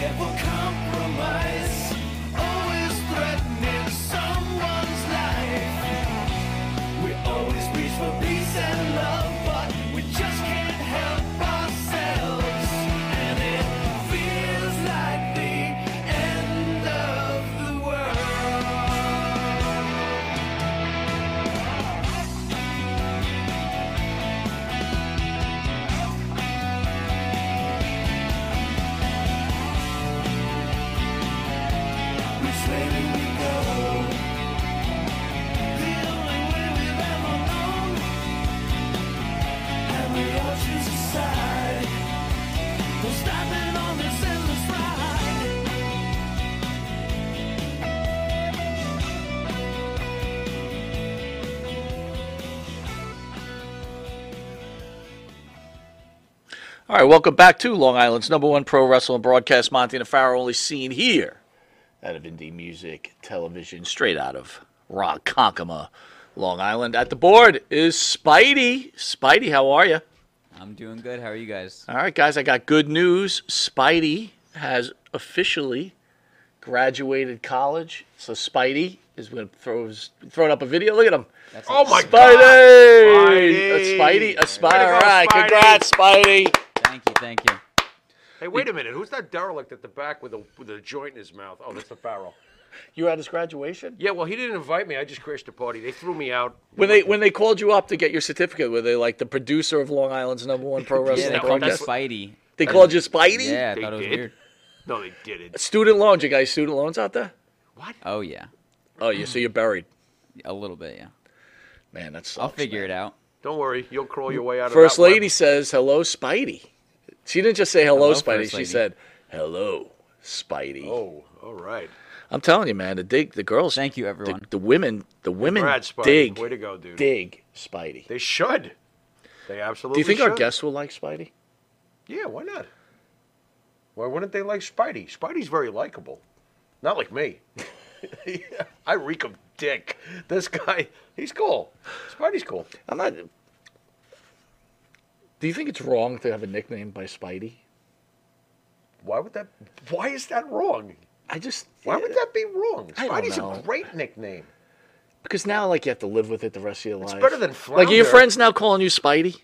care right, welcome back to Long Island's number one pro wrestling broadcast. Monte and Farrell only seen here out of indie music television, straight out of Ronkonkoma, Long Island. At the board is Spidey. Spidey, how are you? I'm doing good. How are you guys? All right, guys, I got good news. Spidey has officially graduated college. So Spidey is going to throw his, throwing up a video. Look at him. That's Oh my Spidey! God! A Spidey, a Way Spidey. to go, All right, Spidey. congrats, Spidey. Thank you, thank you. Hey, wait a minute. Who's that derelict at the back with a with a joint in his mouth? Oh, that's the Pharaoh. You were at his graduation? Yeah, well, he didn't invite me. I just crashed the party. They threw me out. When they when they called you up to get your certificate, were they like the producer of Long Island's number one pro Yeah, wrestling they called me broadcast? Spidey. They called you Spidey? Yeah, I They thought it was did? weird. No, they didn't. Student loans, you guys student loans out there? What? Oh yeah, Oh, you so you're buried. a little bit. Yeah, Man, that's I'll figure it out. Don't worry. You'll crawl your way out of First that web. lady says hello, Spidey. She didn't just say hello, Hello, Spidey. She said hello, Spidey. Oh, all right. I'm telling you, man, the dig, the girls. Thank you, the, everyone. the women, the women Congrats, Spidey. dig, Way to go, dude. dig Spidey. They should. They absolutely Do you think should. our guests will like Spidey? Yeah, why not? Why wouldn't they like Spidey? Spidey's very likable. Not like me. I reek of dick. This guy, he's cool. Spidey's cool. I'm not. Do you think it's wrong to have a nickname by Spidey? Why would that? Why is that wrong? I just. Why would that be wrong? I don't Spidey's know. a great nickname. Because now, like, you have to live with it the rest of your It's life. better than Like, are your friends now calling you Spidey?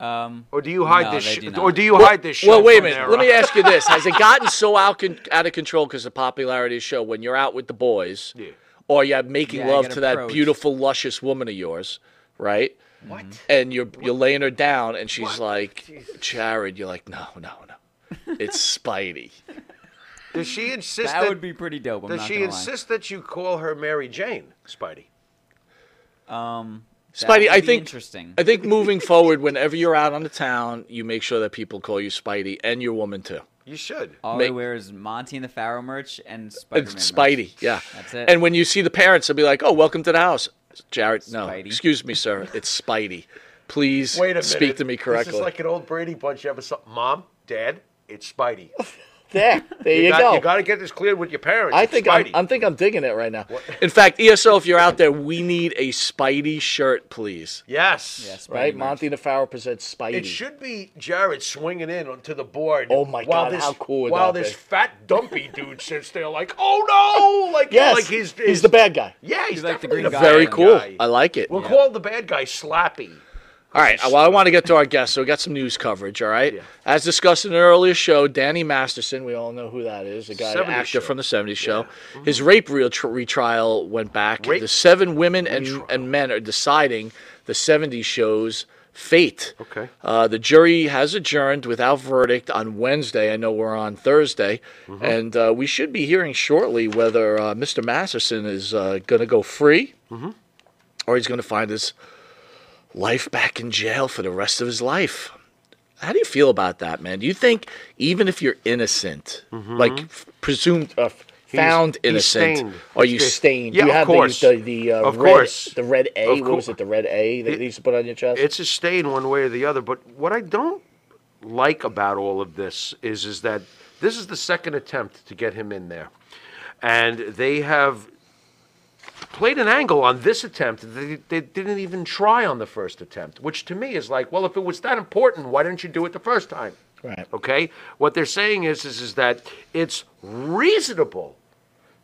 Um, Or do you hide No, this? they Sh- do not. or do you hide this? Well, show wait a from minute. their- Let me ask you this: Has it gotten so out con- out of control because of the popularity of the show? When you're out with the boys, Yeah. or you're making Yeah, I love get to that approached. beautiful, luscious woman of yours, right? What? And you're you're laying her down, and she's like, "Jared," you're like, "No, no, no, it's Spidey." Does she insist that that? would be pretty dope. I'm does not she gonna insist that you call her Mary Jane, Spidey? Um, that Spidey, would I be think interesting. I think moving forward, whenever you're out on the town, you make sure that people call you Spidey and your woman too. You should. All make- I wear is Monte and the Pharaoh merch and Spider-Man. It's Spidey, merch. yeah. That's it. And when you see the parents, they'll be like, "Oh, welcome to the house, Jared." No, Spidey. excuse me, sir. It's Spidey. Please Wait a minute. speak to me correctly. This is like an old Brady Bunch episode. Mom, Dad, it's Spidey. There, there you, got, go. You got to get this cleared with your parents. I It's think I'm, I'm think I'm digging it right now. In fact, ESO, if you're out there, we need a Spidey shirt, please. Yes. Yeah, Right? merch. Monte DeFaro presents Spidey. It should be Jared swinging in onto the board. Oh my while God, This, how cool would While that this be? fat dumpy dude sits there like, oh no, like yes, like he's, he's the bad guy. Yeah, he's, He's like the green the guy. Very cool. guy. I like it. We'll Yeah. call the bad guy Slappy. All right. Well, I want to get to our guests, so we got some news coverage. All right. Yeah. As discussed in an earlier show, Danny Masterson, we all know who that is, the guy, 70s actor show. from the '70s show. His rape real tr- retrial went back. Rape the seven women and, retrial. and men are deciding the '70s show's fate. Okay. Uh, the jury has adjourned without verdict on Wednesday. I know we're on Thursday, Mm-hmm. and uh, we should be hearing shortly whether uh, Mr. Masterson is uh, going to go free Mm-hmm. or he's going to find his life back in jail for the rest of his life. How do you feel about that, man? Do you think even if you're innocent, like f- presumed, uh, found Mm-hmm. he's innocent, stained. are you stained? Yeah, Do you of have course. the the, the uh, Of red, course. the red A? Of What was it? The red A that It- they used to put on your chest? It's a stain one way or the other. But what I don't like about all of this is is that this is the second attempt to get him in there, and they have played an angle on this attempt that they, they didn't even try on the first attempt, which to me is like, well, if it was that important, why didn't you do it the first time? Right. Okay. What they're saying is is, is that it's reasonable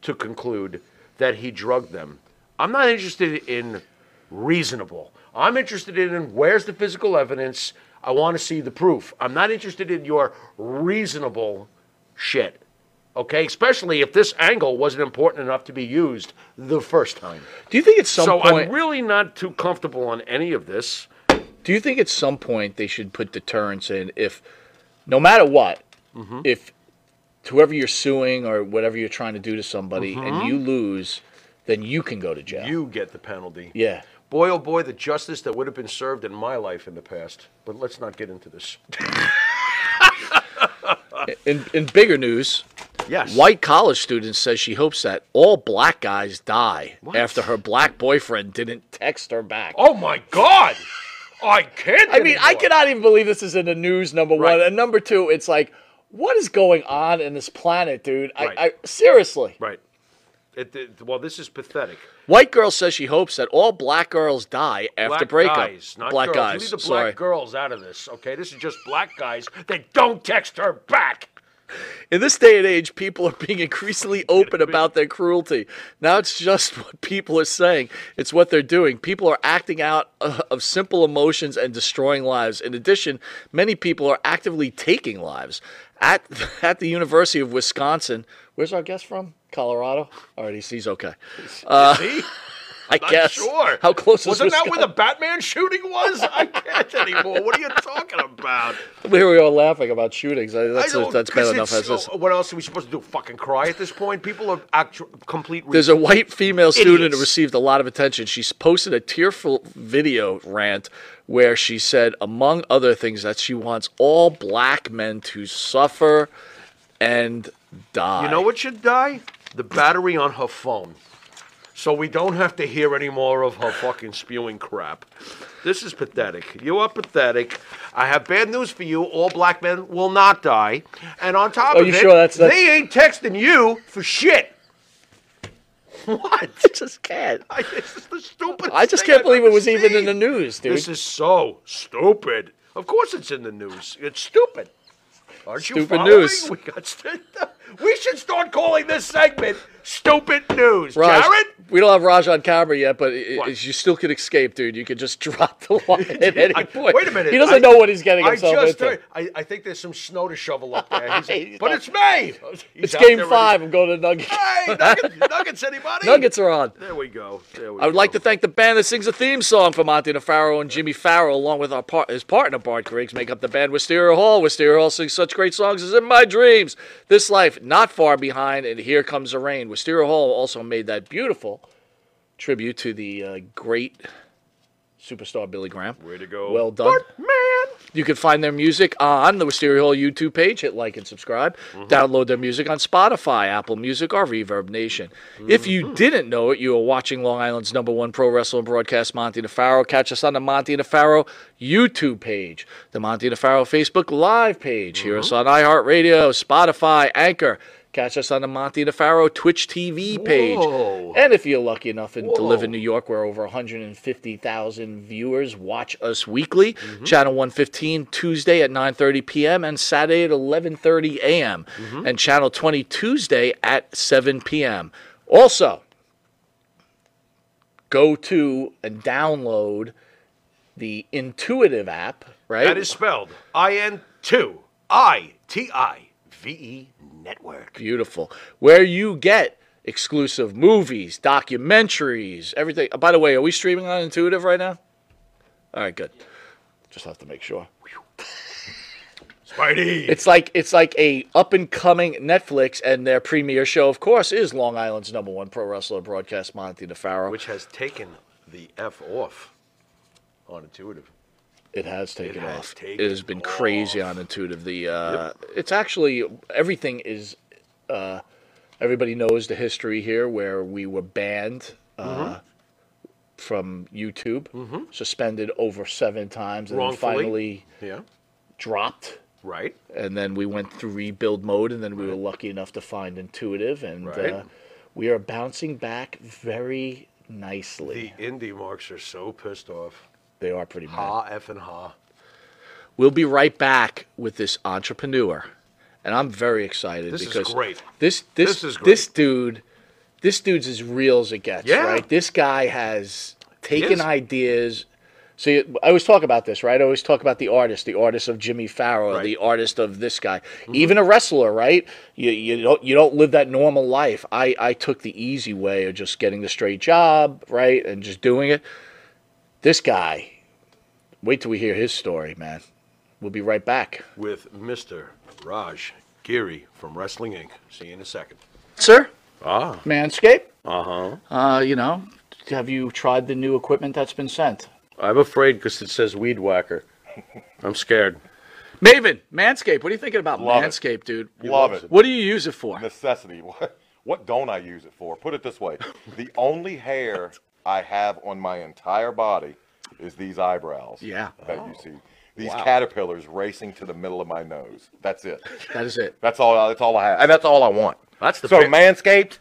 to conclude that he drugged them. I'm not interested in reasonable. I'm interested in where's the physical evidence. I want to see the proof. I'm not interested in your reasonable shit. Okay, especially if this angle wasn't important enough to be used the first time. Do you think at some point so point? I'm really not too comfortable on any of this. do you think at some point they should put deterrence in if, no matter what, Mm-hmm. if whoever you're suing or whatever you're trying to do to somebody and you lose, then you can go to jail. Mm-hmm. You get the penalty. yeah. Boy, oh boy, the justice that would have been served in my life in the past. But let's not get into this. In in bigger news, Yes. white college student says she hopes that all black guys die What? after her black boyfriend didn't text her back. Oh my God! I can't. I mean, I cannot even believe this is in the news. Number Right. one, and number two, it's like, what is going on in this planet, dude? Right. I, I seriously. Right. It, it- well, this is pathetic. White girl says she hopes that all black girls die after breakup. Black breakup. guys, not black girls. guys. Leave the Sorry. girls out of this, okay? This is just black guys that don't text her back. In this day and age, people are being increasingly open about their cruelty. Now it's just what people are saying, it's what they're doing. People are acting out uh, of simple emotions and destroying lives. In addition, many people are actively taking lives. At, at the University of Wisconsin, where's our guest from? Colorado? All right, he's, he's okay. Uh? I Not guess. sure. How close is that? Wasn't that where the Batman shooting was? I can't anymore. What are you talking about? Here we are laughing about shootings. That's, I that's bad enough as this. What else are we supposed to do? Fucking cry at this point? People are actual complete. There's a white female student who received a lot of attention. She's posted a tearful video rant where she said, among other things, that she wants all black men to suffer and die. You know what should die? The battery on her phone. So we don't have to hear any more of her fucking spewing crap. This is pathetic. You are pathetic. I have bad news for you. All black men will not die. And on top Are of you it, sure that's- that's- they ain't texting you for shit. What? I just can't. I, this is the stupidest I just thing can't I've believe it ever was even in seen. the news, dude. This is so stupid. Of course it's in the news. It's stupid. Aren't you Stupid following? news. We, got st- we should start calling this segment "Stupid News." Raj, Jared, we don't have Raj on camera yet, but i- What? i- you still can escape, dude. You can just drop the line at any I- point. wait a minute. He doesn't I- know what he's getting I himself just into. I, I think there's some snow to shovel up there. But it's May. He's It's game five. I'm going to Nuggets. Hey, Nuggets, Nuggets, anybody? Nuggets are on. There we go. There we I would go. like to thank the band that sings a theme song for Monte DeFaro and Jimmy Farrell, along with our par- his partner Bart Griggs, make up the band Wisteria Hall. Wisteria Hall sings such great songs as "In My Dreams," "This Life," "Not Far Behind," and "Here Comes the Rain." Wisteria Hall also made that beautiful tribute to the uh, great superstar Billy Graham. Way to go. Well done. man. You can find their music on the Wisteria Hall YouTube page. Hit like and subscribe. Mm-hmm. Download their music on Spotify, Apple Music, or Reverb Nation. If you mm-hmm. didn't know it, you are watching Long Island's number one pro wrestling broadcast, Monte DeFaro. Catch us on the Monte DeFaro YouTube page, the Monte DeFaro Facebook Live page. Hear us mm-hmm. on iHeartRadio, Spotify, Anchor. Catch us on the Monte DeFaro Twitch TV page. Whoa. And if you're lucky enough in, to live in New York, where over 150,000 viewers watch us weekly, Mm-hmm. channel 115 Tuesday at 9:30 p.m. and Saturday at 11:30 a.m. Mm-hmm. and channel 20 Tuesday at 7 p.m. Also, go to and download the Intuitive app, right? That is spelled I N two I T I V E Network. Beautiful. Where you get exclusive movies, documentaries, everything. By the way, are we streaming on Intuitive right now? All right, good. Just have to make sure. Spidey. It's like it's like a up and coming Netflix, and their premiere show, of course, is Long Island's number one pro wrestler broadcast, Monte DeFaro. which has taken the F off on Intuitive. It has taken has off. taken it has been crazy on Intuitive. The uh, it's actually everything is. Uh, everybody knows the history here, where we were banned uh, from YouTube, suspended over seven times, and then finally Yeah. dropped. Right. And then we went through rebuild mode, and then we were lucky enough to find Intuitive, and Right. uh, we are bouncing back very nicely. The indie marks are so pissed off. They are pretty mad. Ha F and ha. We'll be right back with this entrepreneur, and I'm very excited This is because great. This this This is this dude, this dude's as real as it gets. Yeah. Right. This guy has taken is. ideas. See, I always talk about this, right? I always talk about the artist, the artist of Jimmy Farrow, Right. the artist of this guy, mm-hmm. even a wrestler, right? You, you don't you don't live that normal life. I I took the easy way of just getting the straight job, right, and just doing it. This guy, wait till we hear his story, man. We'll be right back. With Mr. Raj Giri from Wrestling Inc. See you in a second. Sir? Ah. Manscaped? Uh-huh. Uh, you know, have you tried the new equipment that's been sent? I'm afraid because it says weed whacker. I'm scared. Maven, Manscaped. What are you thinking about Love it. Manscaped, dude? Love it. What do you use it for? necessity. What, what don't I use it for? Put it this way: the only hair I have on my entire body is these eyebrows. Yeah. That you see. Oh, these caterpillars racing to the middle of my nose. That's it. That is it. That's all. That's all I have, and that's all I want. That's the so big- Manscaped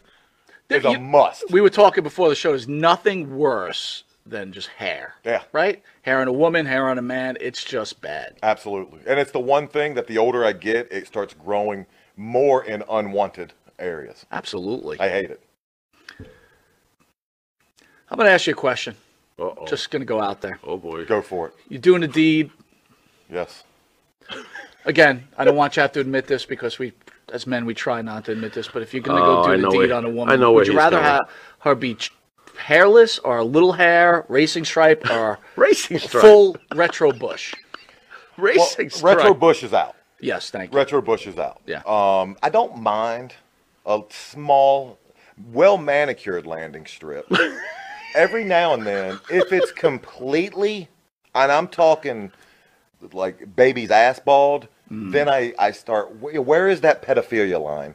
is a you- must. We were talking before the show. There's nothing worse than just hair. Yeah. Right? Hair on a woman, hair on a man. It's just bad. Absolutely, and it's the one thing that the older I get, it starts growing more in unwanted areas. Absolutely. I hate it. I'm going to ask you a question. Uh-oh. Just going to go out there. oh boy. Go for it. You're doing a deed. Yes. Again, I don't want you to have to admit this because we, as men, we try not to admit this. But if you're going to Oh, go I do know the deed where- on a woman, I know would where you he's rather going. have her be hairless or a little hair, racing stripe, or Racing stripe. full retro bush? Well, Racing stripe. retro bush is out. Yes, thank you. Retro bush is out. Yeah. Um, I don't mind a small, well manicured landing strip. Every now and then, if it's completely, and I'm talking like baby's ass bald, Mm. then I, I start. Where is that pedophilia line?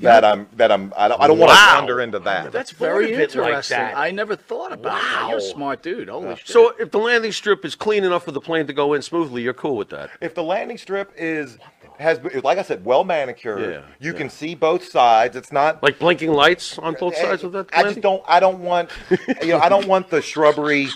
That I'm that I'm I don't, I don't want to Wow. wander into that. That's very of it like interesting. that. I never thought about that. You're a Wow. smart dude. Holy shit. So if the landing strip is clean enough for the plane to go in smoothly, you're cool with that. if the landing strip is has been- like I said, well manicured, Yeah, you yeah. can see both sides. It's not Like blinking lights on both sides of that I just don't. I don't want. You know, I don't want the shrubbery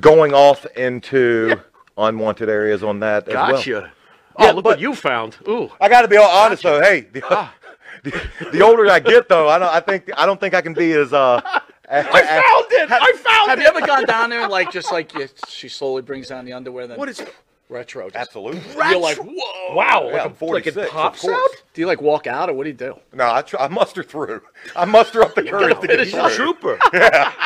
going off into unwanted areas on that as well. Gotcha. Yeah, oh, look but- what you found. Ooh. I got to be all honest though. Hey, the, the, the older I get though, I don't. I think I don't think I can be as uh. I found it! I found have it! Have you ever gone down there and like just like you, she slowly brings down the underwear? Then What is retro? Just, Absolutely. You're like, whoa. Wow, Yeah, like, I'm a, 46, like it of pops course. out? Do you like walk out or what do you do? No, I, tr- I muster through. I muster up the courage to get it. He's through. a trooper.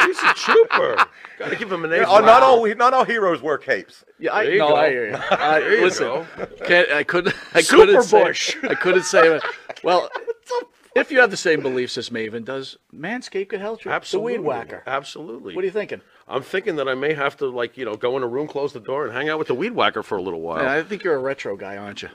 He's a trooper. Gotta give him an A. Yeah, oh, not all not all heroes wear capes. Yeah, I There you no, go. I hear you. I, There you listen, go. can't, I couldn't. I couldn't say. Bush. I couldn't say. Well, if you have the same beliefs as Maven does, Manscaped could help you. Absolutely. The weed whacker. Absolutely. What are you thinking? I'm thinking that I may have to, like, you know, go in a room, close the door, and hang out with the weed whacker for a little while. Yeah, I think you're a retro guy, aren't you?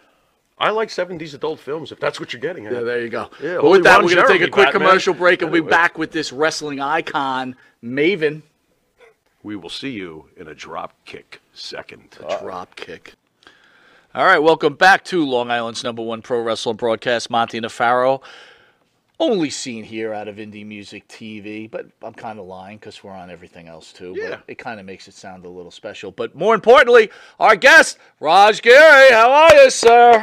I like 70s adult films, if that's what you're getting at. Yeah, there you go. Yeah, with that, Ron we're going to take a quick Batman. commercial break, and we'll be back with this wrestling icon, Maven. We will see you in a drop kick second. A Drop kick. All right, welcome back to Long Island's number one pro wrestling broadcast, Monte Nefaro. Only seen here out of Indie Music TV, but I'm kind of lying because we're on everything else too. Yeah. But it kind of makes it sound a little special. But more importantly, our guest, Raj Giri. How are you, sir?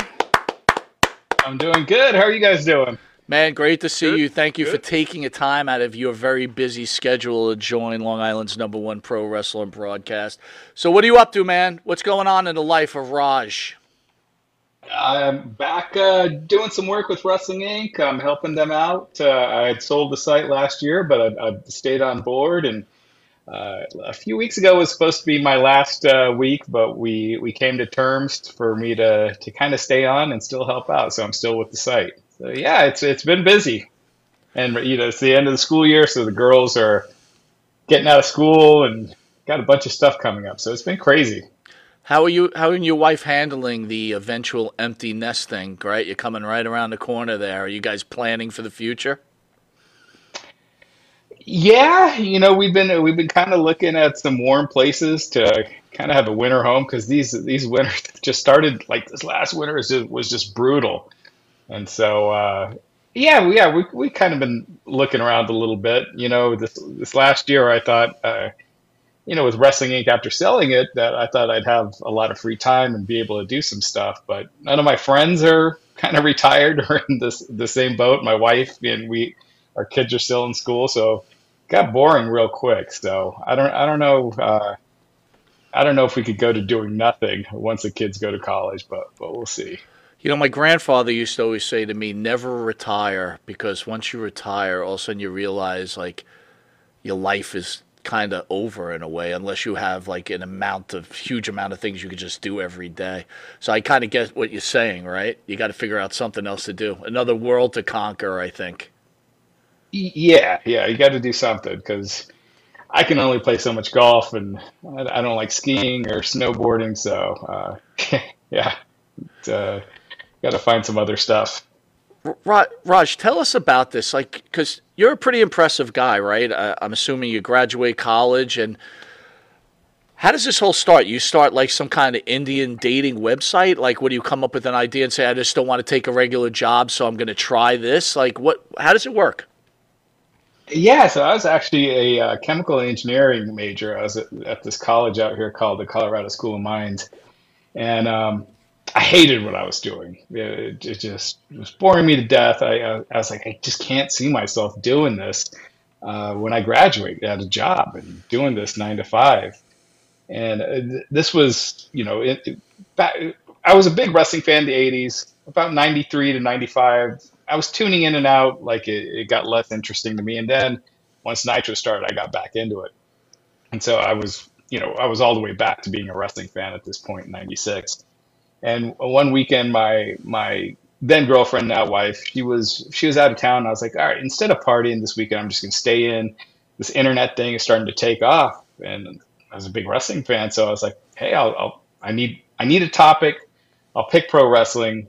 I'm doing good. How are you guys doing? Man, great to see Good, you. Thank you for taking a time out of your very busy schedule to join Long Island's number one pro wrestling broadcast. So, what are you up to, man? What's going on in the life of Raj? I'm back uh, doing some work with Wrestling Inc. I'm helping them out. Uh, I had sold the site last year, but I, I stayed on board. And uh, a few weeks ago was supposed to be my last uh, week, but we, we came to terms for me to, to kind of stay on and still help out. So I'm still with the site. So yeah, it's it's been busy, and you know it's the end of the school year, so the girls are getting out of school and got a bunch of stuff coming up. So it's been crazy. How are you? How are your wife handling the eventual empty nest thing? Right, you're coming right around the corner there. Are you guys planning for the future? Yeah, you know, we've been we've been kind of looking at some warm places to kind of have a winter home because these these winters just started like this last winter was just, was just brutal, and so uh, yeah, yeah, we we kind of been looking around a little bit. You know, this this last year I thought, uh, you know, with Wrestling Inc. after selling it, that I thought I'd have a lot of free time and be able to do some stuff. But none of my friends are kind of retired or in this the same boat. My wife and we, our kids are still in school, so got boring real quick. So I don't I don't know uh, I don't know if we could go to doing nothing once the kids go to college, but but we'll see. You know, my grandfather used to always say to me, "Never retire," because once you retire, all of a sudden you realize like your life is kind of over in a way, unless you have like an amount of huge amount of things you could just do every day. So I kind of get what you're saying, right? You got to figure out something else to do, another world to conquer. I think. Yeah, yeah, you got to do something because I can only play so much golf, and I, don't like skiing or snowboarding. So uh, yeah, uh, got to find some other stuff. Raj, tell us about this, like, because you're a pretty impressive guy, right? I, I'm assuming you graduate college, and How does this whole start? You start like some kind of Indian dating website? Like, what do you come up with an idea and say, I just don't want to take a regular job, so I'm going to try this? Like, what? How does it work? Yeah, so I was actually a uh, chemical engineering major. I was at, at this college out here called the Colorado School of Mines, and um, I hated what I was doing. It, it just it was boring me to death. I, uh, I was like, I just can't see myself doing this uh, when I graduate at a job and doing this nine to five. And uh, this was, you know, it, it, back, I was a big wrestling fan in the 80s, about 93 to 95. I was tuning in and out, like it, it got less interesting to me. And then once Nitro started, I got back into it. And so I was, you know, I was all the way back to being a wrestling fan at this point in 96. And one weekend, my my then girlfriend, now wife, she was she was out of town. And I was like, all right, instead of partying this weekend, I'm just gonna stay in. This internet thing is starting to take off, and I was a big wrestling fan, so I was like, hey, I'll, I'll I need I need a topic. I'll pick pro wrestling.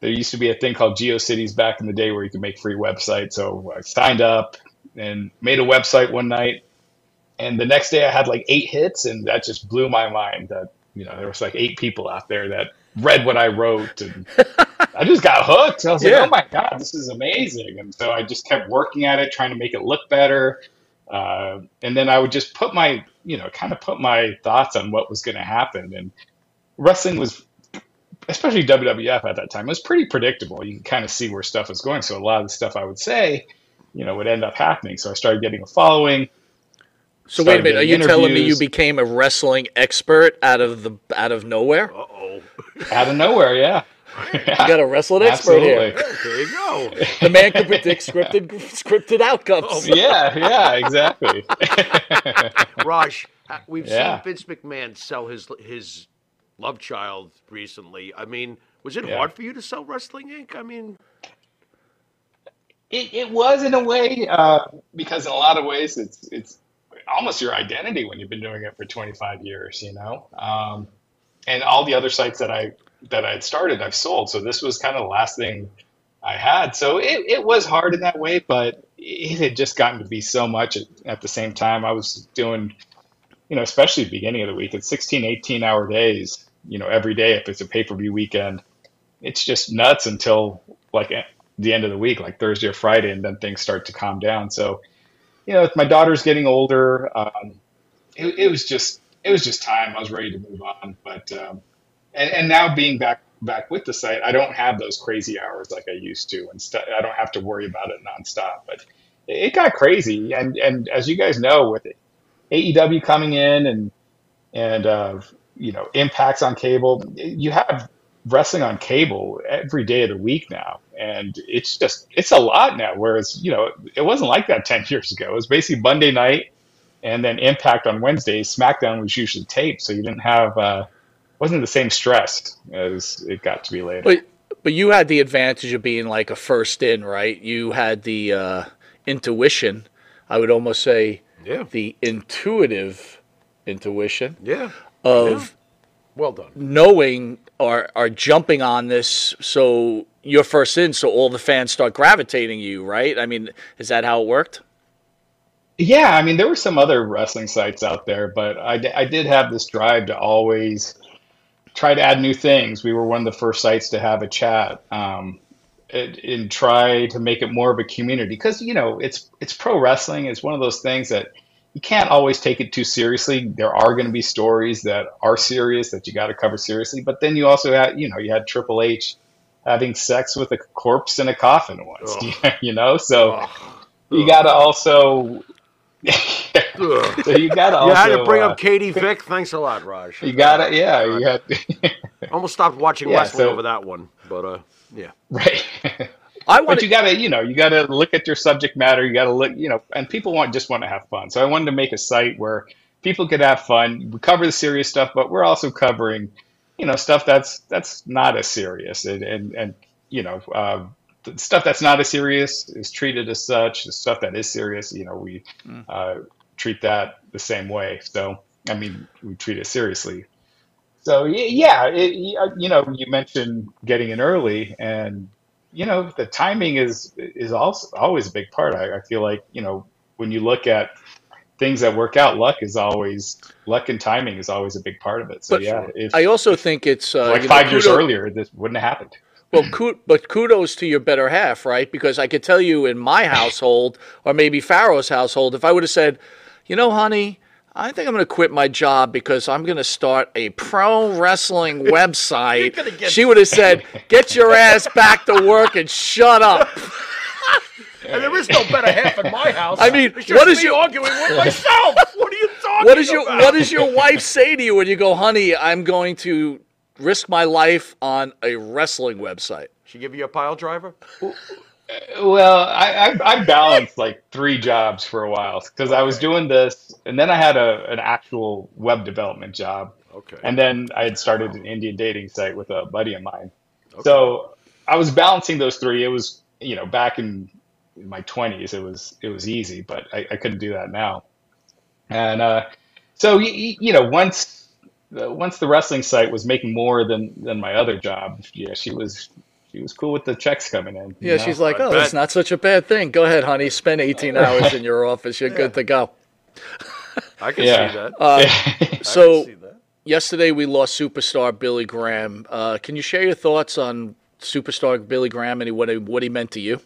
There used to be a thing called GeoCities back in the day where you could make free websites. So I signed up and made a website one night. And the next day I had like eight hits, and that just blew my mind. That you know there was like eight people out there that read what I wrote, and I just got hooked. I was like, oh my god, this is amazing! And so I just kept working at it, trying to make it look better. Uh, and then I would just put my, you know, kind of put my thoughts on what was going to happen. And wrestling was, especially WWF at that time, was pretty predictable. You can kind of see where stuff was going. So a lot of the stuff I would say, you know, would end up happening. So I started getting a following. So wait a minute, are you getting telling me you became a wrestling expert out of the out of nowhere? Uh-oh. Out of nowhere, yeah. You got a wrestling expert Absolutely. here. There you go. The man can predict scripted scripted outcomes. Yeah, yeah, exactly. Raj, uh, we've Yeah. seen Vince McMahon sell his his love child recently. I mean, was it Yeah. hard for you to sell Wrestling Inc? I mean, It, it was in a way uh, because in a lot of ways it's it's almost your identity when you've been doing it for 25 years, you know. Um, and all the other sites that I that I had started, I've sold. So this was kind of the last thing I had. So it, it was hard in that way, but it had just gotten to be so much at, at the same time. I was doing, you know, especially beginning of the week, it's 16, 18 hour days, you know, every day if it's a pay per view weekend. It's just nuts until like the end of the week, like Thursday or Friday, and then things start to calm down. So, you know, my daughter's getting older, um, it, it was just it was just time. I was ready to move on, but um, and, and now being back back with the site, I don't have those crazy hours like I used to, and st- I don't have to worry about it nonstop. But it, it got crazy, and and as you guys know, with AEW coming in and and uh, you know impacts on cable, you have wrestling on cable every day of the week now. And it's just it's a lot now. Whereas you know it wasn't like that 10 years ago. It was basically monday night and then impact on Wednesday. smackdown was usually taped so you didn't have uh wasn't the same stress as it got to be later But but you had the advantage of being like a first in, right? You had the uh, intuition. I would almost say yeah, the intuitive intuition yeah. of Well done. knowing or or jumping on this so you're first in so all the fans start gravitating you right i mean is that how it worked Yeah, I mean, there were some other wrestling sites out there, but I, d- I did have this drive to always try to add new things. We were one of the first sites to have a chat um, and, and try to make it more of a community because you know it's it's pro wrestling. It's one of those things that you can't always take it too seriously. There are going to be stories that are serious that you got to cover seriously, but then you also had you know you had Triple H having sex with a corpse in a coffin once, you know, so you got to also. So you gotta also you had to bring uh, up Katie Vick. Thanks a lot, Raj. you gotta yeah you got Almost stopped watching Yeah, wrestling so- over that one, but uh, yeah. right i want but you gotta you know you gotta look at your subject matter you gotta look you know and people want just want to have fun so i wanted to make a site where people could have fun we cover the serious stuff but we're also covering you know stuff that's that's not as serious and and, and you know uh, the stuff that's not as serious is treated as such. The stuff that is serious you know we uh, treat that the same way. So i mean we treat it seriously. So yeah it, you know you mentioned getting in early and you know the timing is is also always a big part. I, I feel like you know when you look at things that work out, luck is always luck and timing is always a big part of it. So But yeah, if I also think it's uh, like you know, five years earlier, this wouldn't have happened. Well, but kudos to your better half, right? Because I could tell you in my household, or maybe Pharaoh's household, if I would have said, you know, honey, I think I'm going to quit my job because I'm going to start a pro wrestling website. She would have said, get your ass back to work and shut up. And there is no better half in my house. I mean, it's what just is me your- arguing with myself? What are you talking What does your about? What does your wife say to you when you go, honey? I'm going to risk my life on a wrestling website. She give you a pile driver? Well, I, I, I balanced like three jobs for a while because I was doing this, and then I had a an actual web development job, Okay. and then I had started an Indian dating site with a buddy of mine. Okay. So I was balancing those three. It was you know back in my twenties, it was it was easy, but I, I couldn't do that now. And uh, so y- y- you know once once the wrestling site was making more than than my other job, yeah, she was she was cool with the checks coming in. Yeah, know? she's like, oh, that's not such a bad thing. Go ahead, honey. Spend 18 hours in your office. You're good to go. I can Yeah. see that. Uh, I can So see that. yesterday we lost superstar Billy Graham. Uh, can you share your thoughts on superstar Billy Graham and what he, what he meant to you?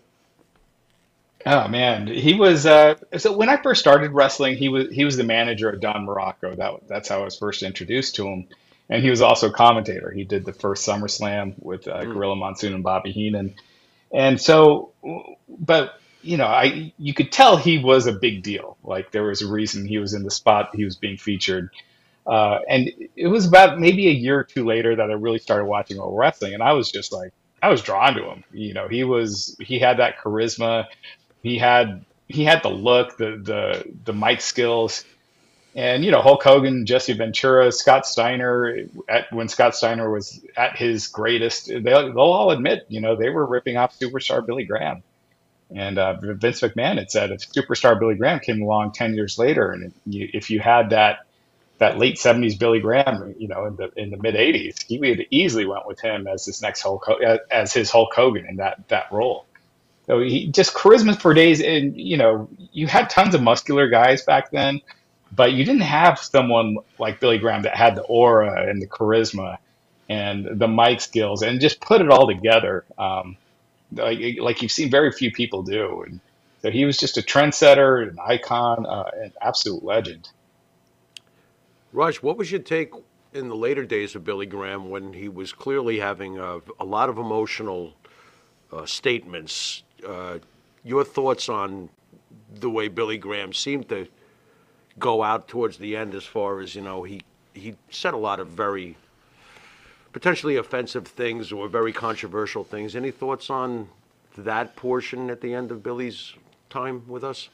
Oh man, he was. Uh, so when I first started wrestling, he was he was the manager of Don Muraco. That that's how I was first introduced to him, and he was also a commentator. He did the first SummerSlam with uh, Gorilla Monsoon and Bobby Heenan, and so, but you know, I you could tell he was a big deal. Like there was a reason he was in the spot he was being featured. Uh, and it was about maybe a year or two later that I really started watching old wrestling, and I was just like, I was drawn to him. You know, he was he had that charisma he had he had the look, the the the mic skills, and you know Hulk Hogan, Jesse Ventura, Scott Steiner. At when Scott Steiner was at his greatest, they, they'll all admit, you know, they were ripping off superstar Billy Graham. And uh, Vince McMahon had said if superstar Billy Graham came along ten years later, and if you had that that late '70s Billy Graham, you know, in the in the mid '80s, he would easily went with him as his next Hulk as his Hulk Hogan in that that role. So he just charisma for days, and you know, you had tons of muscular guys back then, but you didn't have someone like Billy Graham that had the aura and the charisma and the mic skills, and just put it all together. Um, like, like you've seen very few people do, and so he was just a trendsetter, an icon, uh, an absolute legend. Raj, what was your take in the later days of Billy Graham when he was clearly having a, a lot of emotional uh, statements? Uh, your thoughts on the way Billy Graham seemed to go out towards the end, as far as you know, he he said a lot of very potentially offensive things or very controversial things. Any thoughts on that portion at the end of Billy's time with us?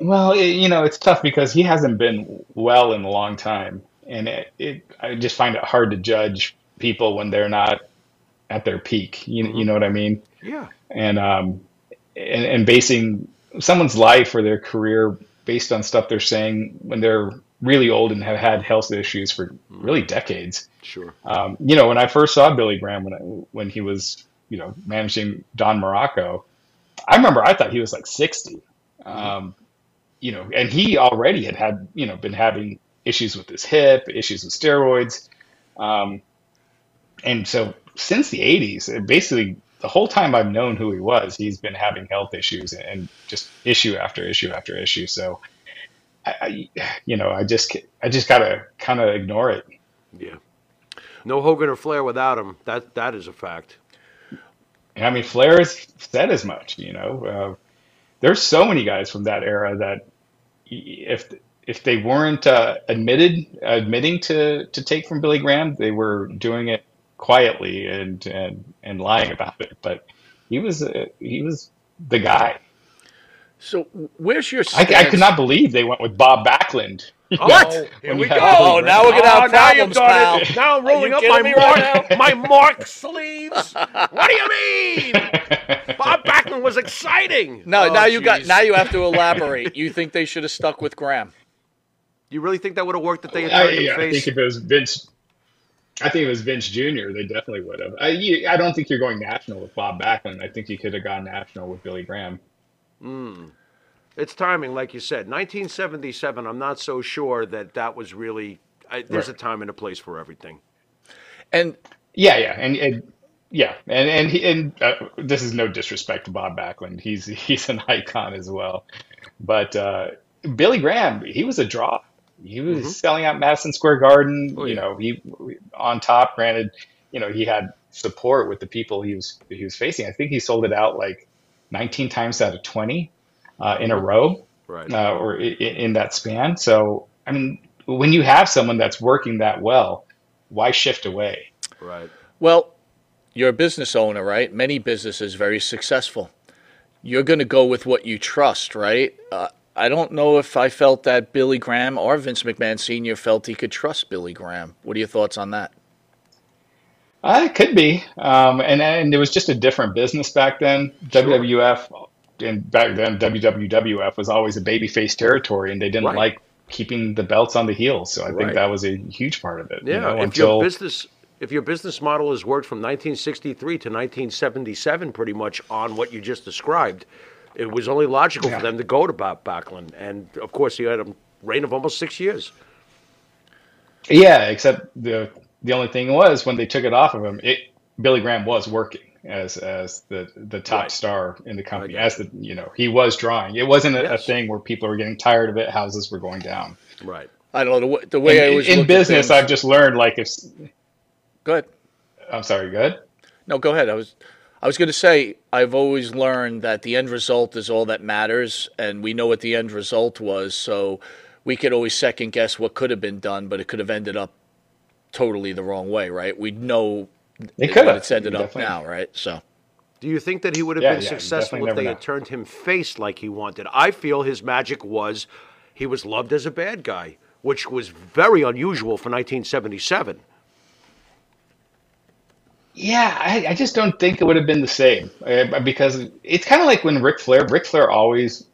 Well, it, you know, it's tough because he hasn't been well in a long time, and it, it I just find it hard to judge people when they're not at their peak. You you know what I mean? Yeah. And um, and, and basing someone's life or their career based on stuff they're saying when they're really old and have had health issues for really decades. Sure. Um, you know, when I first saw Billy Graham when I, when he was you know managing Don Muraco, I remember I thought he was like sixty. Um, you know, and he already had had, you know, been having issues with his hip, issues with steroids. Um, and so since the 80s, basically the whole time I've known who he was, he's been having health issues and just issue after issue after issue. So, I, I you know, I just, I just gotta kind of ignore it. Yeah. No Hogan or Flair without him. That that is a fact. I mean, Flair has said as much, you know, uh, there's so many guys from that era that if if they weren't uh, admitted admitting to to take from Billy Graham, they were doing it quietly and and and lying about it. But he was uh, he was the guy. So where's your I, I could not believe they went with Bob Backlund. What? Here When we go. have Oh, now we're gonna have Oh, now you've problems, done pal. it. Now I'm rolling up my mark, right my mark sleeves. What do you mean? Bob Backlund was exciting. No, Oh, now you got. Now you have to elaborate. You think they should have stuck with Graham? You really think that would have worked that they had I, turned him I think if it was Vince, I think it was Vince Jr., they definitely would have. I, you, I don't think you're going national with Bob Backlund. I think you could have gone national with Billy Graham. It's timing, like you said. 1977. I'm not so sure that that was really. I, there's Right. a time and a place for everything. And Yeah, yeah, and, and yeah, and and he, and uh, this is no disrespect to Bob Backlund. He's he's an icon as well, but uh, Billy Graham, he was a draw. He was selling out Madison Square Garden. Mm-hmm. Oh, you know, he on top. Granted, you know he had support with the people he was he was facing. I think he sold it out like 19 times out of 20 uh, in a row Right. uh, or i- i- in that span. So, I mean, when you have someone that's working that well, why shift away? Right. Well, you're a business owner, right? Many businesses very successful. You're going to go with what you trust, right? Uh, I don't know if I felt that Billy Graham or Vince McMahon Sr. felt he could trust Billy Graham. What are your thoughts on that? Uh, it could be, um, and and it was just a different business back then. WWF and back then WWF was always a babyface territory, and they didn't Right. like keeping the belts on the heels. So I Right. think that was a huge part of it. Yeah. you know, if until your business if your business model has worked from 1963 to 1977, pretty much on what you just described, it was only logical Yeah. for them to go to Bob Backlund, and of course he had a reign of almost six years. yeah, except the the only thing was when they took it off of him, it Billy Graham was working as as the the top Right. star in the company. I As the you know he was drawing. It wasn't a, a thing where people were getting tired of it. Houses were going down. Right. I don't know the, way- the way I in always in business, things- I've just learned like if go ahead. I'm sorry, good. No, go ahead. I was I was going to say I've always learned that the end result is all that matters, and we know what the end result was. So we could always second guess what could have been done, but it could have ended up totally the wrong way, right? We know It could have. it's ended You up definitely- now, right? So Do you think that he would have Yeah, been yeah, successful if they never had know. turned him face like he wanted? I feel his magic was he was loved as a bad guy, which was very unusual for 1977. Yeah, I, I just don't think it would have been the same uh, because it's kind of like when Ric Flair. Ric Flair always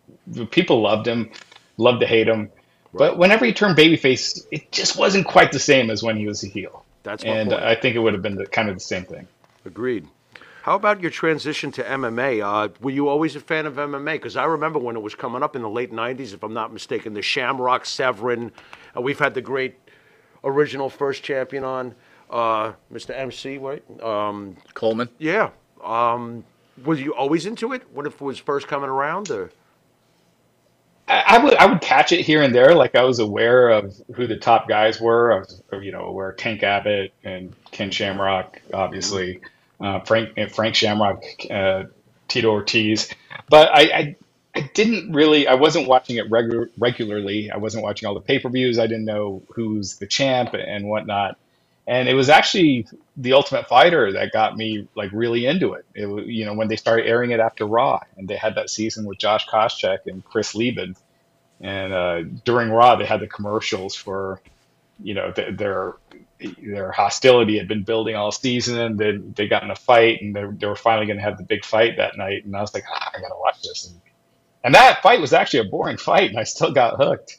people loved him, loved to hate him, but whenever he turned babyface, it just wasn't quite the same as when he was a heel. That's and point. I think it would have been the, kind of the same thing. Agreed. How about your transition to MMA? Uh, were you always a fan of MMA? Because I remember when it was coming up in the late 90s, if I'm not mistaken, the Shamrock Severn. Uh, we've had the great original first champion on, uh, Mr. MC, right? Um, Coleman. yeah. Um, was you always into it when it was first coming around? Or? I, I would I would catch it here and there, like I was aware of who the top guys were. I was you know aware of Tank Abbott and Ken Shamrock, obviously uh, Frank Frank Shamrock, uh, Tito Ortiz, but I, I I didn't really I wasn't watching it regu- regularly. I wasn't watching all the pay per views. I didn't know who's the champ and whatnot. And it was actually the Ultimate Fighter that got me like really into it. It you know when they started airing it after Raw, and they had that season with Josh Koscheck and Chris Leben, and uh, during Raw they had the commercials for, you know, th- their their hostility had been building all season, and then they got in a fight, and they, they were finally going to have the big fight that night, and I was like, ah, I gotta watch this, and, and that fight was actually a boring fight, and I still got hooked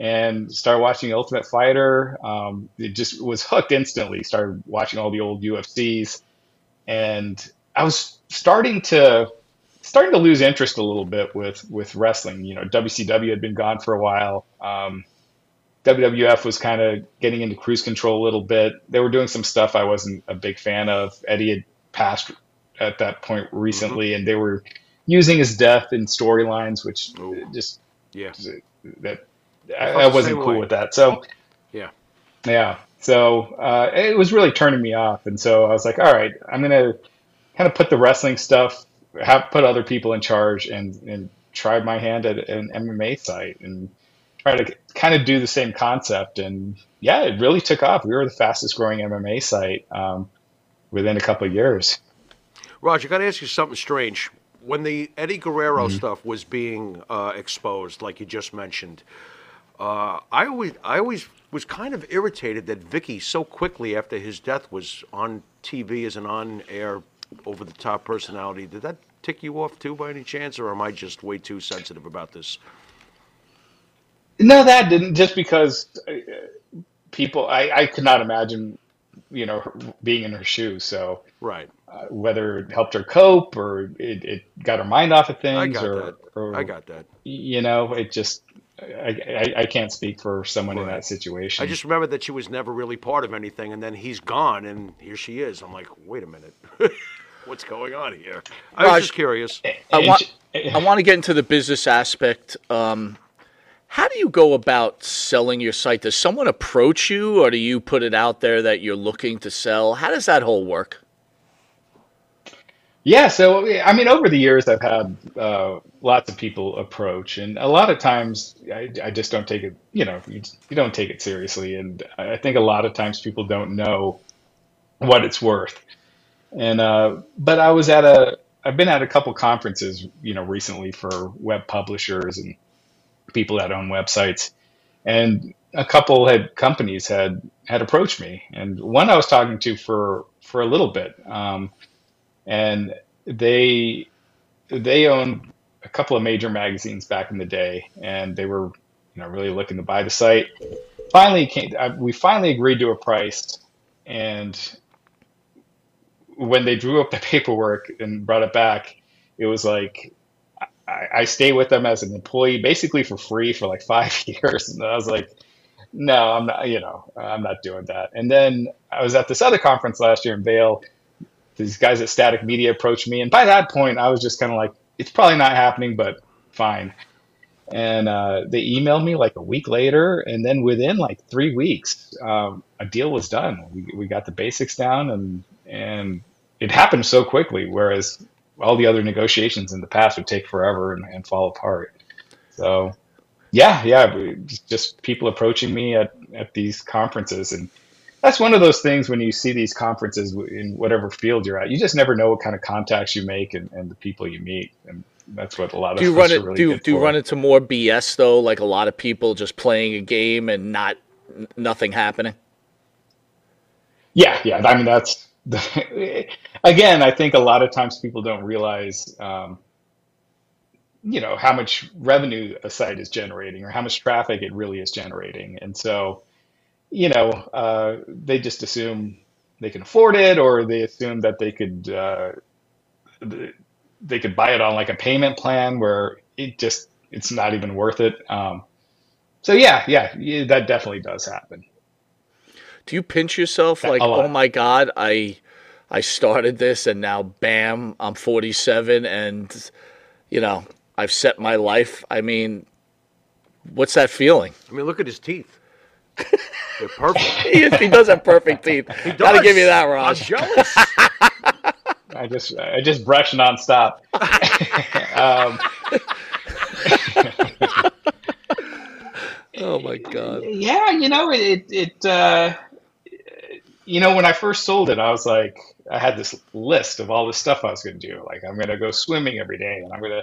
and started watching Ultimate Fighter. Um, it just was hooked instantly. Started watching all the old UFCs, and I was starting to starting to lose interest a little bit with with wrestling. You know, WCW had been gone for a while. Um, WWF was kind of getting into cruise control a little bit. They were doing some stuff I wasn't a big fan of. Eddie had passed at that point recently, and they were using his death in storylines, which Ooh. just Yeah. that I, I wasn't cool way. with that. So Yeah. yeah, so uh, it was really turning me off, and so I was like, all right, I'm gonna kind of put the wrestling stuff, have put other people in charge, and and try my hand at an MMA site and try to kind of do the same concept. And yeah, it really took off. We were the fastest growing MMA site um, within a couple of years. Roger, I got to ask you something strange. When the Eddie Guerrero stuff was being uh, exposed, like you just mentioned, uh, I always, I always was kind of irritated that Vickie so quickly after his death was on TV as an on-air, over-the-top personality. Did that tick you off too, by any chance, or am I just way too sensitive about this? No, that didn't. Just because uh, people, I, I could not imagine, you know, being in her shoes. So Right. uh, whether it helped her cope or it, it got her mind off of I things got or, that. or I got that. you know it just I, I, I can't speak for someone in that situation I just remember that she was never really part of anything, and then he's gone, and here she is. I'm like, wait a minute, what's going on here? I was Raj- just curious. Eh, I eh, want eh, I want to get into the business aspect. Um, how do you go about selling your site? Does someone approach you, or do you put it out there that you're looking to sell? How does that whole work? Yeah, so I mean, over the years, I've had uh, lots of people approach, and a lot of times I, I just don't take it. You know, you, you don't take it seriously, and I think a lot of times people don't know what it's worth. And uh, but I was at a, I've been at a couple conferences, you know, recently for web publishers and people that own websites, and a couple had companies had had approached me, and one I was talking to for for a little bit. Um, and they they owned a couple of major magazines back in the day, and they were you know really looking to buy the site. Finally, came, uh, we finally agreed to a price, and when they drew up the paperwork and brought it back, it was like I, I stay with them as an employee basically for free for like five years, and I was like. No, I'm not. You know, I'm not doing that. And then I was at this other conference last year in Vail, these guys at Static Media approached me, and by that point, I was just kind of like, it's probably not happening, but fine. And uh, they emailed me like a week later, and then within like three weeks, um, a deal was done. We, we got the basics down, and and it happened so quickly. Whereas all the other negotiations in the past would take forever and, and fall apart. So, yeah, yeah, just people approaching me at at these conferences, and that's one of those things when you see these conferences in whatever field you're at, you just never know what kind of contacts you make and, and the people you meet. And that's what a lot of Do you run it? really do do you run into more BS though? Like a lot of people just playing a game and not nothing happening. Yeah, yeah. I mean, that's again. I think a lot of times people don't realize, um, you know, how much revenue a site is generating or how much traffic it really is generating, and so, you know, uh, they just assume they can afford it, or they assume that they could uh, they could buy it on like a payment plan where it just it's not even worth it. Um, so yeah, yeah, yeah, that definitely does happen. Do you pinch yourself A like, oh my god, I I started this and now bam, I'm 47 and you know I've set my life. I mean, what's that feeling? I mean, look at his teeth. They're perfect. he, he does have perfect teeth. Gotta give you that, I'm jealous. I just I just brush nonstop. um, Oh my god. yeah, you know it it uh, you know when I first sold it, I was like I had this list of all the stuff I was going to do. Like I'm going to go swimming every day, and I'm going to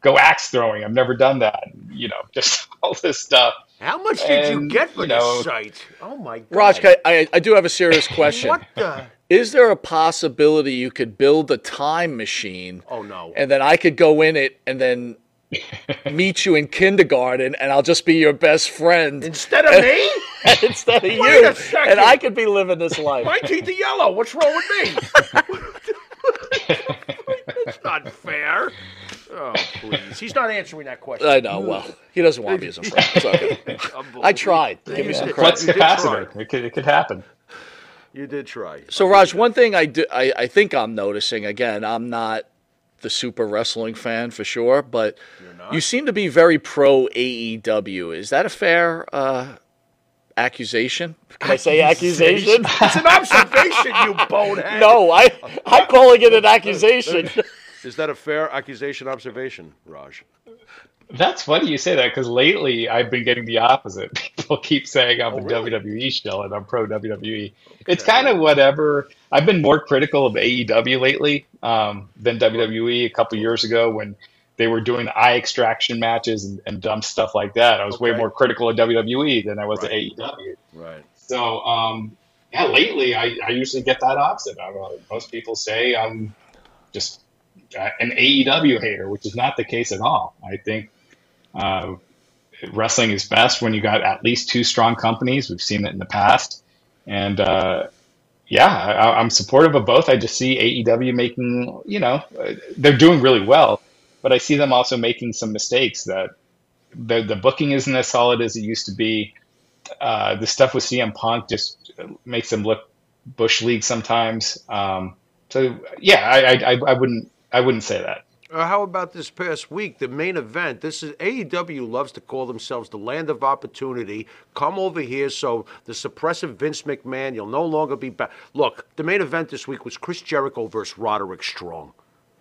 go axe throwing. I've never done that. You know, just all this stuff. How much did you get for you know- this site? Oh my god. Raj, I, I, I do have a serious question. What the? Is there a possibility you could build a time machine Oh no. and then I could go in it and then meet you in kindergarten and I'll just be your best friend Instead of me? instead of Wait you. a second. And I could be living this life. My teeth are yellow. What's wrong with me? It's not fair. Oh, please. He's not answering that question. I know. Well, he doesn't want me as a friend. It's okay. I tried. Give me some credit. Flux You did capacitor. It could it could happen. You did try. So, Raj, one thing I, do, I, I think I'm noticing again, I'm not the super wrestling fan for sure, but you seem to be very pro AEW. Is that a fair uh, accusation? Can I say accusation? It's an observation, you bonehead. no, I I'm calling it an accusation. Is that a fair accusation observation, Raj? That's funny you say that because lately I've been getting the opposite. People keep saying I'm a really? WWE shill and I'm pro WWE. It's kind of whatever. I've been more critical of AEW lately um, than WWE a couple years ago when they were doing eye extraction matches and, and dumb stuff like that. I was way more critical of WWE than I was of Right. AEW. Right. So um, yeah, lately I, I usually get that opposite. I, uh, most people say I'm just an AEW hater, which is not the case at all. I think uh, wrestling is best when you got at least two strong companies. We've seen it in the past, and uh, yeah, I, I'm supportive of both. I just see AEW making, you know, they're doing really well, but I see them also making some mistakes that the the booking isn't as solid as it used to be. Uh, the stuff with CM Punk just makes them look bush league sometimes. Um, so yeah, I, I I wouldn't I wouldn't say that. Uh, how about this past week, the main event? This is AEW loves to call themselves the land of opportunity. Come over here, so the suppressive Vince McMahon, you'll no longer be back. Look, the main event this week was Chris Jericho versus Roderick Strong.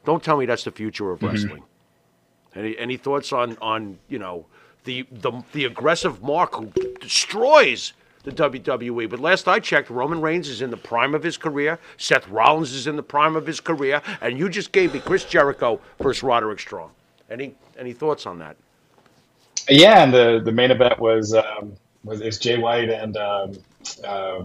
Don't tell me that's the future of wrestling. Any any thoughts on on you know the the the aggressive Mark who destroys the WWE? But last I checked, Roman Reigns is in the prime of his career. Seth Rollins is in the prime of his career, and you just gave me Chris Jericho versus Roderick Strong. Any any thoughts on that? Yeah, and the the main event was um, was is Jay White and um, uh,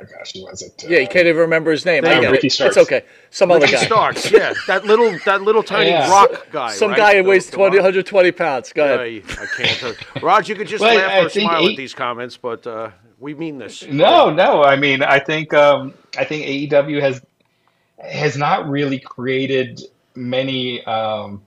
uh, gosh, who was it? Yeah, you can't even remember his name. I get Ricky it. Starks. It's okay. Some other Ricky guy. Starks, yeah, that little that little tiny Yeah. rock guy. Some right? guy who weighs the 20, 120 pounds. Go ahead. I, I can't. Raj, you could just Well, laugh I or think smile at these comments, but uh, we mean this. No, no. I mean, I think um, I think AEW has has not really created many um,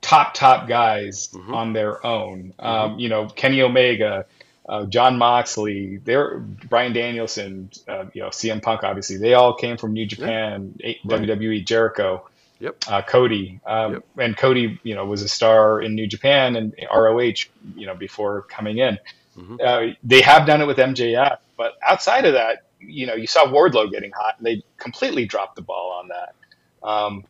top top guys Mm-hmm. on their own. Um, you know, Kenny Omega, uh, Jon Moxley, they're Bryan Danielson, uh, you know, CM Punk. Obviously, they all came from New Japan, A- WWE, Jericho. Yep. Uh, Cody, um, Yep. and Cody, you know, was a star in New Japan and ROH, you know, before coming in. Mm-hmm. Uh, they have done it with MJF, but outside of that, you know, you saw Wardlow getting hot, and they completely dropped the ball on that. Um,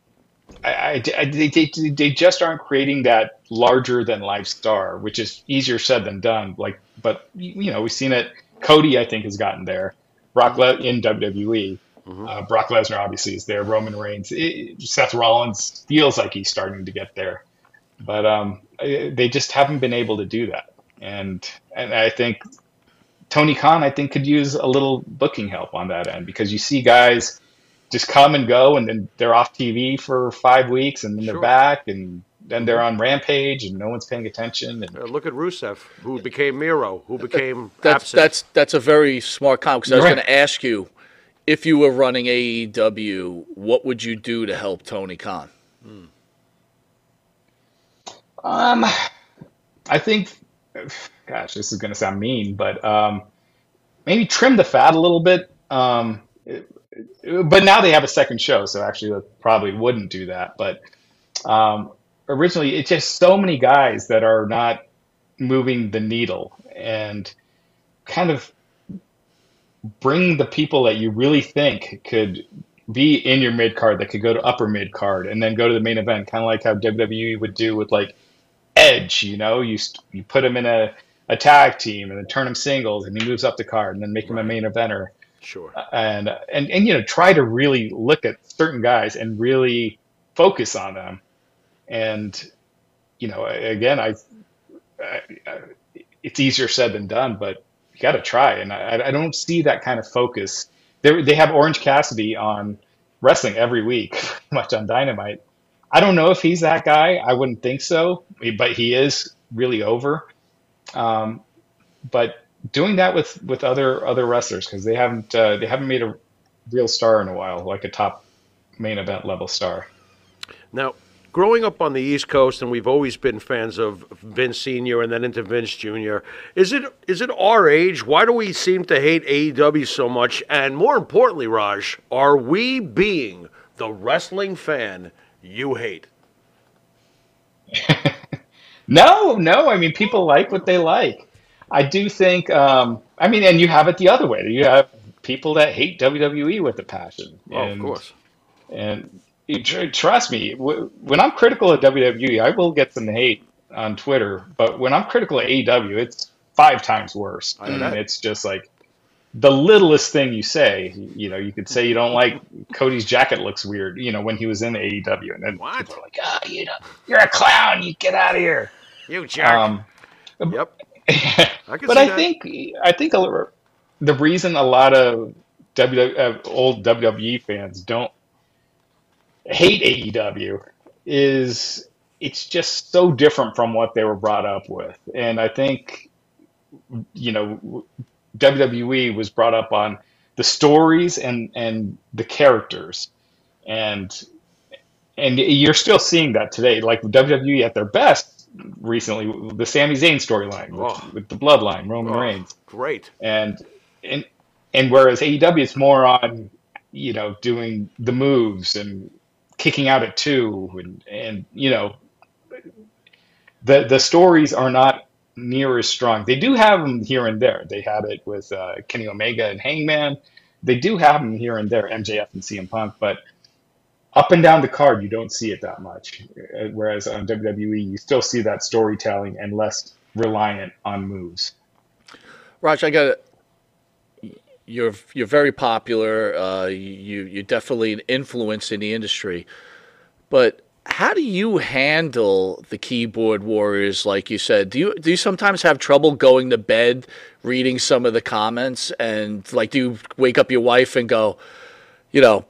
I, I, I- they, they, they just aren't creating that larger than life star, which is easier said than done. Like, but you know, we've seen it. Cody, I think, has gotten there. Brock Le- in WWE. Uh, Brock Lesnar obviously is there. Roman Reigns, it, Seth Rollins feels like he's starting to get there, but um, eh, they just haven't been able to do that. And and I think Tony Khan, I think, could use a little booking help on that end because you see guys just come and go, and then they're off TV for five weeks, and then they're back, and then they're on Rampage, and no one's paying attention. And Uh, look at Rusev, who became Miro, who became That's absent. that's that's a very smart comment because I was Right. going to ask you if you were running AEW, what would you do to help Tony Khan? Um, I think, gosh, this is going to sound mean, but um, maybe trim the fat a little bit. Um, it- but now they have a second show, so actually, probably wouldn't do that. But um, originally, it's just so many guys that are not moving the needle, and kind of bring the people that you really think could be in your mid card that could go to upper mid card and then go to the main event, kind of like how WWE would do with like Edge. You know, you you put him in a, a tag team and then turn him singles, and he moves up the card, and then make him a main eventer, sure. and and and you know try to really look at certain guys and really focus on them, and you know again I, I, I it's easier said than done, but you got to try, and I I don't see that kind of focus. They they have Orange Cassidy on wrestling every week, much on Dynamite. I don't know if he's that guy. I wouldn't think so, but he is really over. Um, but doing that with with other other wrestlers because they haven't uh, they haven't made a real star in a while, like a top main event level star. Now, growing up on the East Coast, and we've always been fans of Vince Senior and then into Vince Junior. Is it is it our age? Why do we seem to hate AEW so much? And more importantly, Raj, are we being the wrestling fan you hate? No, no. I mean, people like what they like. I do think. Um, I mean, and you have it the other way. You have people that hate WWE with a passion. Oh, of course. And trust me, when I'm critical of WWE, I will get some hate on Twitter. But when I'm critical of AEW, it's five times worse. I And it's just like the littlest thing you say. You know, you could say you don't like Cody's jacket looks weird. You know, when he was in AEW, and then What? people are like, "Ah, you know, you're a clown. You get out of here." You jerk. Um, yep. I but I that. think I think a, the reason a lot of w, uh, old WWE fans don't hate AEW is it's just so different from what they were brought up with, and I think you know WWE was brought up on the stories and and the characters, and and you're still seeing that today. Like WWE at their best recently, the Sami Zayn storyline with, Oh. with the Bloodline, Roman Oh, Reigns, Great. and and and whereas AEW is more on you know doing the moves and kicking out at two and and you know the the stories are not near as strong. They do have them here and there. They had it with uh, Kenny Omega and Hangman. They do have them here and there, MJF and CM Punk, but up and down the card, you don't see it that much. Whereas on WWE, you still see that storytelling and less reliant on moves. Raj, I got it. you're you're very popular. Uh, you you're definitely an influence in the industry, but how do you handle the keyboard warriors? Like you said, do you do you sometimes have trouble going to bed, reading some of the comments, and like do you wake up your wife and go, you know,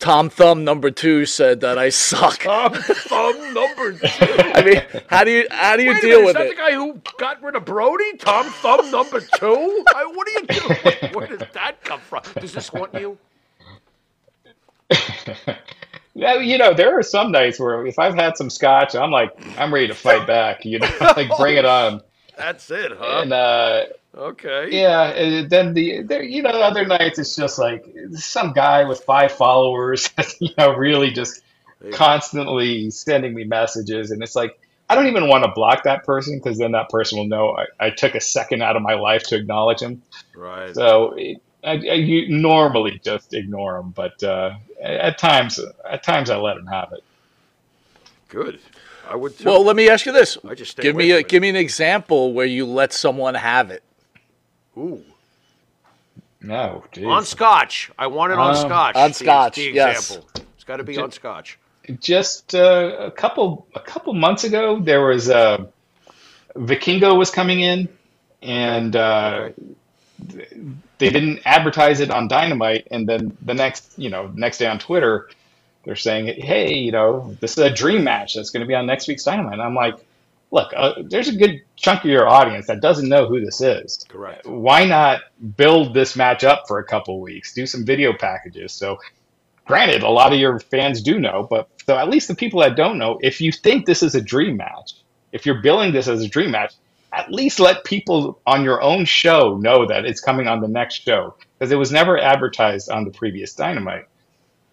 Tom Thumb number two said that I suck. Tom Thumb number two. I mean, how do you how do you Wait a deal minute, with is that it? the guy who got rid of Brody? Tom Thumb number two? I, what do you do? Where does that come from? Does this haunt you? Yeah, you know, there are some nights where if I've had some scotch, I'm like, I'm ready to fight back. You know, like bring it on. That's it, huh? And uh, Okay. yeah, and then the there, you know, other nights it's just like some guy with five followers, you know, really just constantly sending me messages, and it's like I don't even want to block that person because then that person will know I, I took a second out of my life to acknowledge him. Right. So it, I, I you normally just ignore them, but uh, at times, at times I let them have it. Good. I would too. Well, let me ask you this: I just stay give away me a it. give me an example where you let someone have it. Ooh. No, geez. On scotch. I want it on Um, scotch. on scotch, The yes. example. It's got to be on scotch. just uh, a couple a couple months ago there was uh, Vikingo was coming in and uh, they didn't advertise it on Dynamite and then the next you know next day on Twitter they're saying hey you know this is a dream match that's going to be on next week's Dynamite and I'm like look uh, there's a good chunk of your audience that doesn't know who this is Correct. why not build this match up for a couple weeks do some video packages so granted, a lot of your fans do know, but so at least the people that don't know, if you think this is a dream match, if you're billing this as a dream match, at least let people on your own show know that it's coming on the next show because it was never advertised on the previous Dynamite.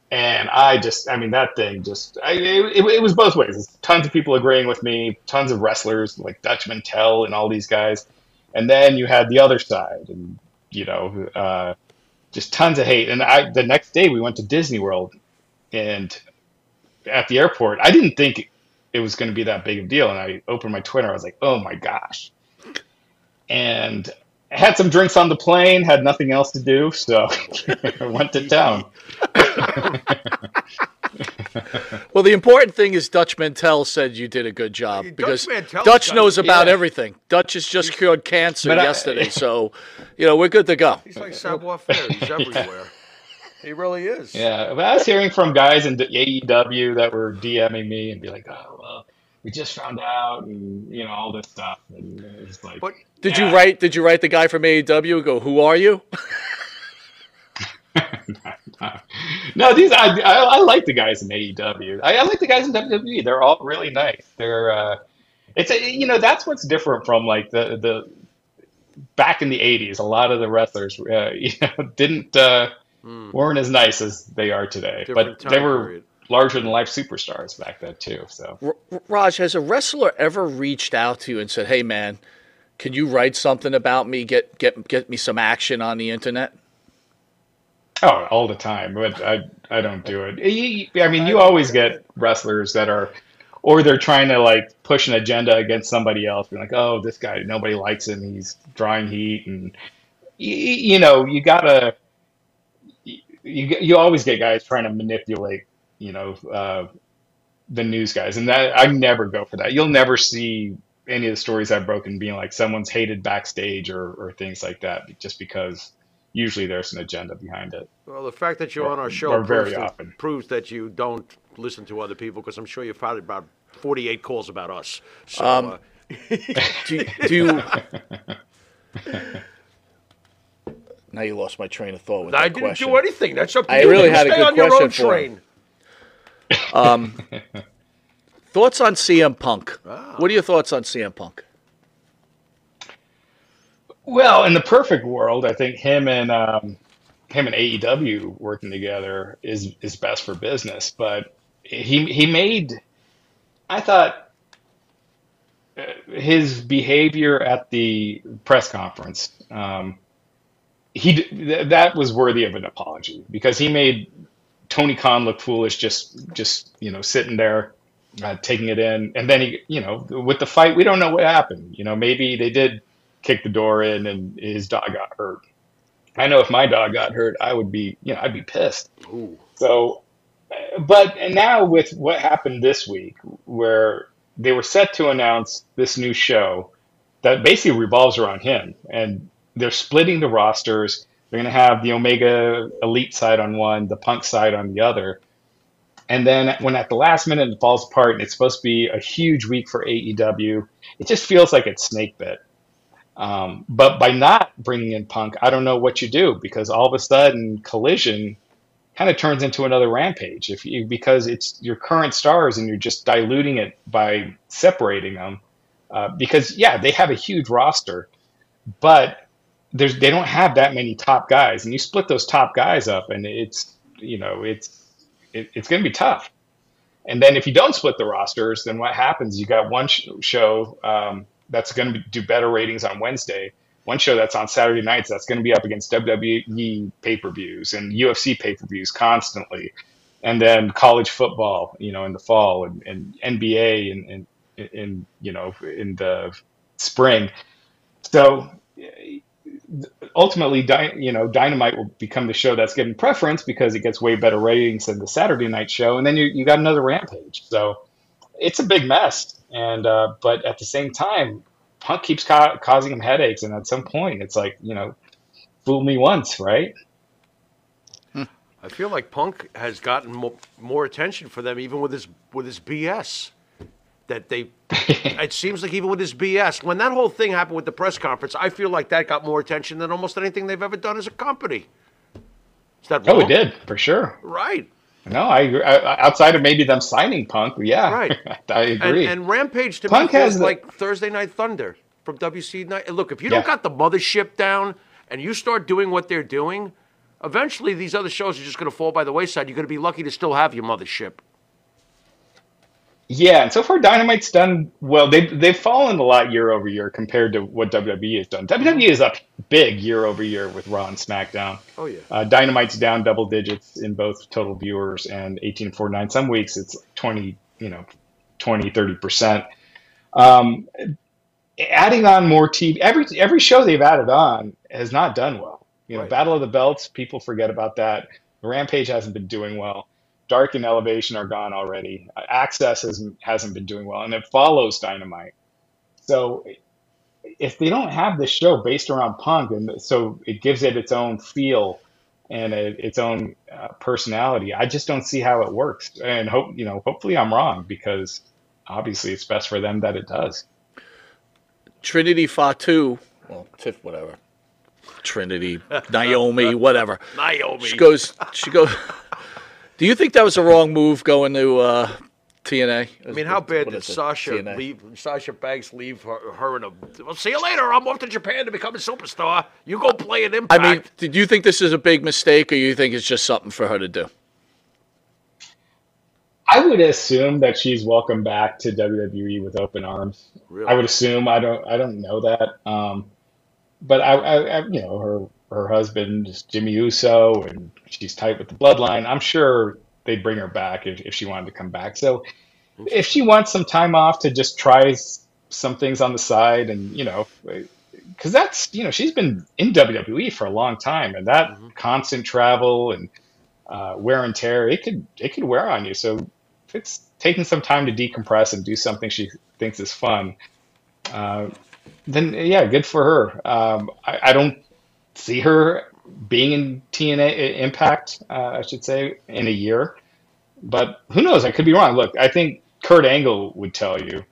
And I just, I mean, that thing just, I, it, it was both ways. Tons of people agreeing with me, tons of wrestlers like Dutch Mantell and all these guys. And then you had the other side, and, you know, uh, just tons of hate. And I, the next day we went to Disney World, and at the airport, I didn't think it was going to be that big of a deal. And I opened my Twitter, I was like, oh my gosh. And I had some drinks on the plane, had nothing else to do, so I went to town. Well, the important thing is Dutch Mantell said you did a good job Dutch because Mantell's Dutch got- knows about yeah. everything. Dutch has just cured cancer But I- yesterday, so you know we're good to go. He's like savoir faire. He's everywhere. He really is. Yeah, but I was hearing from guys in AEW that were DMing me and be like, "Oh, well, we just found out," and you know all this stuff. And it's like, But Did Yeah. you write? Did you write the guy from AEW? Go, who are you? no, these I, I I like the guys in AEW. I, I like the guys in WWE. They're all really nice. They're uh, it's a, you know that's what's different from like the the back in the '80s. A lot of the wrestlers uh, you know didn't uh, weren't as nice as they are today, Different but they were period. Larger than life superstars back then too. So. Raj, has a wrestler ever reached out to you and said, "Hey, man, can you write something about me? Get get get me some action on the internet." Oh, all the time, but I I don't do it. I mean, you always get wrestlers that are, or they're trying to like push an agenda against somebody else, being like, oh, this guy, nobody likes him, he's drawing heat, and you, you know, you gotta, you you always get guys trying to manipulate, you know, uh, the news guys, and that I never go for that. You'll never see any of the stories I've broken being like someone's hated backstage or or things like that, just because usually there's an agenda behind it. Well, the fact that you're on our show very proves, that, proves that you don't listen to other people because I'm sure you've had about 48 calls about us. So, Um, uh, Do do you Now you lost my train of thought with that. I didn't question. do anything. That's up to I you. really You had a good on your own question for him. Train. Thoughts on CM Punk? Ah. What are your thoughts on CM Punk? Well, in the perfect world, I think him and um, him and AEW working together is is best for business. But he he made, I thought, uh, his behavior at the press conference, um, he th- that was worthy of an apology because he made Tony Khan looked foolish, just just you know sitting there uh, taking it in, and then he you know with the fight, we don't know what happened. You know, maybe they did kick the door in and his dog got hurt. I know if my dog got hurt, I would be, you know, I'd be pissed. So, uh, but and now with what happened this week, where they were set to announce this new show that basically revolves around him, and they're splitting the rosters. They're going to have the Omega Elite side on one, the Punk side on the other. And then when at the last minute it falls apart and it's supposed to be a huge week for AEW, it just feels like it's snake bit. Um, but by not bringing in Punk, I don't know what you do because all of a sudden Collision kind of turns into another Rampage if you because it's your current stars and you're just diluting it by separating them. Uh, because yeah, they have a huge roster, but there's they don't have that many top guys, and you split those top guys up, and it's you know it's it, it's going to be tough. And then if you don't split the rosters, then what happens? You got one sh- show um, that's going to do better ratings on Wednesday, one show that's on Saturday nights that's going to be up against WWE pay per views and UFC pay per views constantly, and then college football, you know, in the fall and, and NBA and in, in, in you know in the spring. So ultimately, you know, Dynamite will become the show that's given preference because it gets way better ratings than the Saturday night show, and then you you got another Rampage. So it's a big mess, and uh, but at the same time, Punk keeps ca- causing him headaches, and at some point, it's like you know, fool me once, right? I feel like Punk has gotten mo- more attention for them, even with his with his BS. That they, it seems like even with his BS, when that whole thing happened with the press conference, I feel like that got more attention than almost anything they've ever done as a company. Is that wrong? Oh, it did for sure. Right. No, I, agree. I outside of maybe them signing Punk, yeah, Right. I agree. and Rampage to Punk me has the- like Thursday Night Thunder from WC Night. Look, if you don't got the mothership down and you start doing what they're doing, eventually these other shows are just going to fall by the wayside. You're going to be lucky to still have your mothership. Yeah, and so far Dynamite's done well. They've they've fallen a lot year over year compared to what WWE has done. WWE is up big year over year with Raw and SmackDown. Oh yeah. Uh, Dynamite's down double digits in both total viewers and 1849. Some weeks it's 20, you know, 20, 30%. Um, adding on more TV, every, every show they've added on has not done well. You know, Right. Battle of the Belts, people forget about that. Rampage hasn't been doing well. Dark and Elevation are gone already. Access hasn't, hasn't been doing well, and it follows Dynamite. So if they don't have this show based around Punk, and so it gives it its own feel and it, its own uh, personality, I just don't see how it works. And hope you know, hopefully I'm wrong because obviously it's best for them that it does. Trinity Fatu, well, Tiff, whatever. Trinity, Naomi, whatever. Naomi. She goes. She goes. Do you think that was a wrong move going to uh, TNA? I mean, how bad What did? Sasha TNA? leave? Sasha Banks leave her, her in a. Well, see you later. I'm off to Japan to become a superstar. You go play an Impact. I mean, did you think this is a big mistake, or you think it's just something for her to do? I would assume that she's welcome back to WWE with open arms. Really? I would assume. I don't. I don't know that. Um, but I, I, I, you know, her her husband is Jimmy Uso, and she's tight with the bloodline. I'm sure they'd bring her back if, if she wanted to come back. So, if she wants some time off to just try some things on the side, and you know, because that's you know she's been in WWE for a long time, and that constant travel and uh, wear and tear, it could it could wear on you. So if it's taking some time to decompress and do something she thinks is fun, uh, then yeah, good for her. Um, I, I don't see her being in TNA Impact, uh, I should say, in a year. But who knows? I could be wrong. Look, I think Kurt Angle would tell you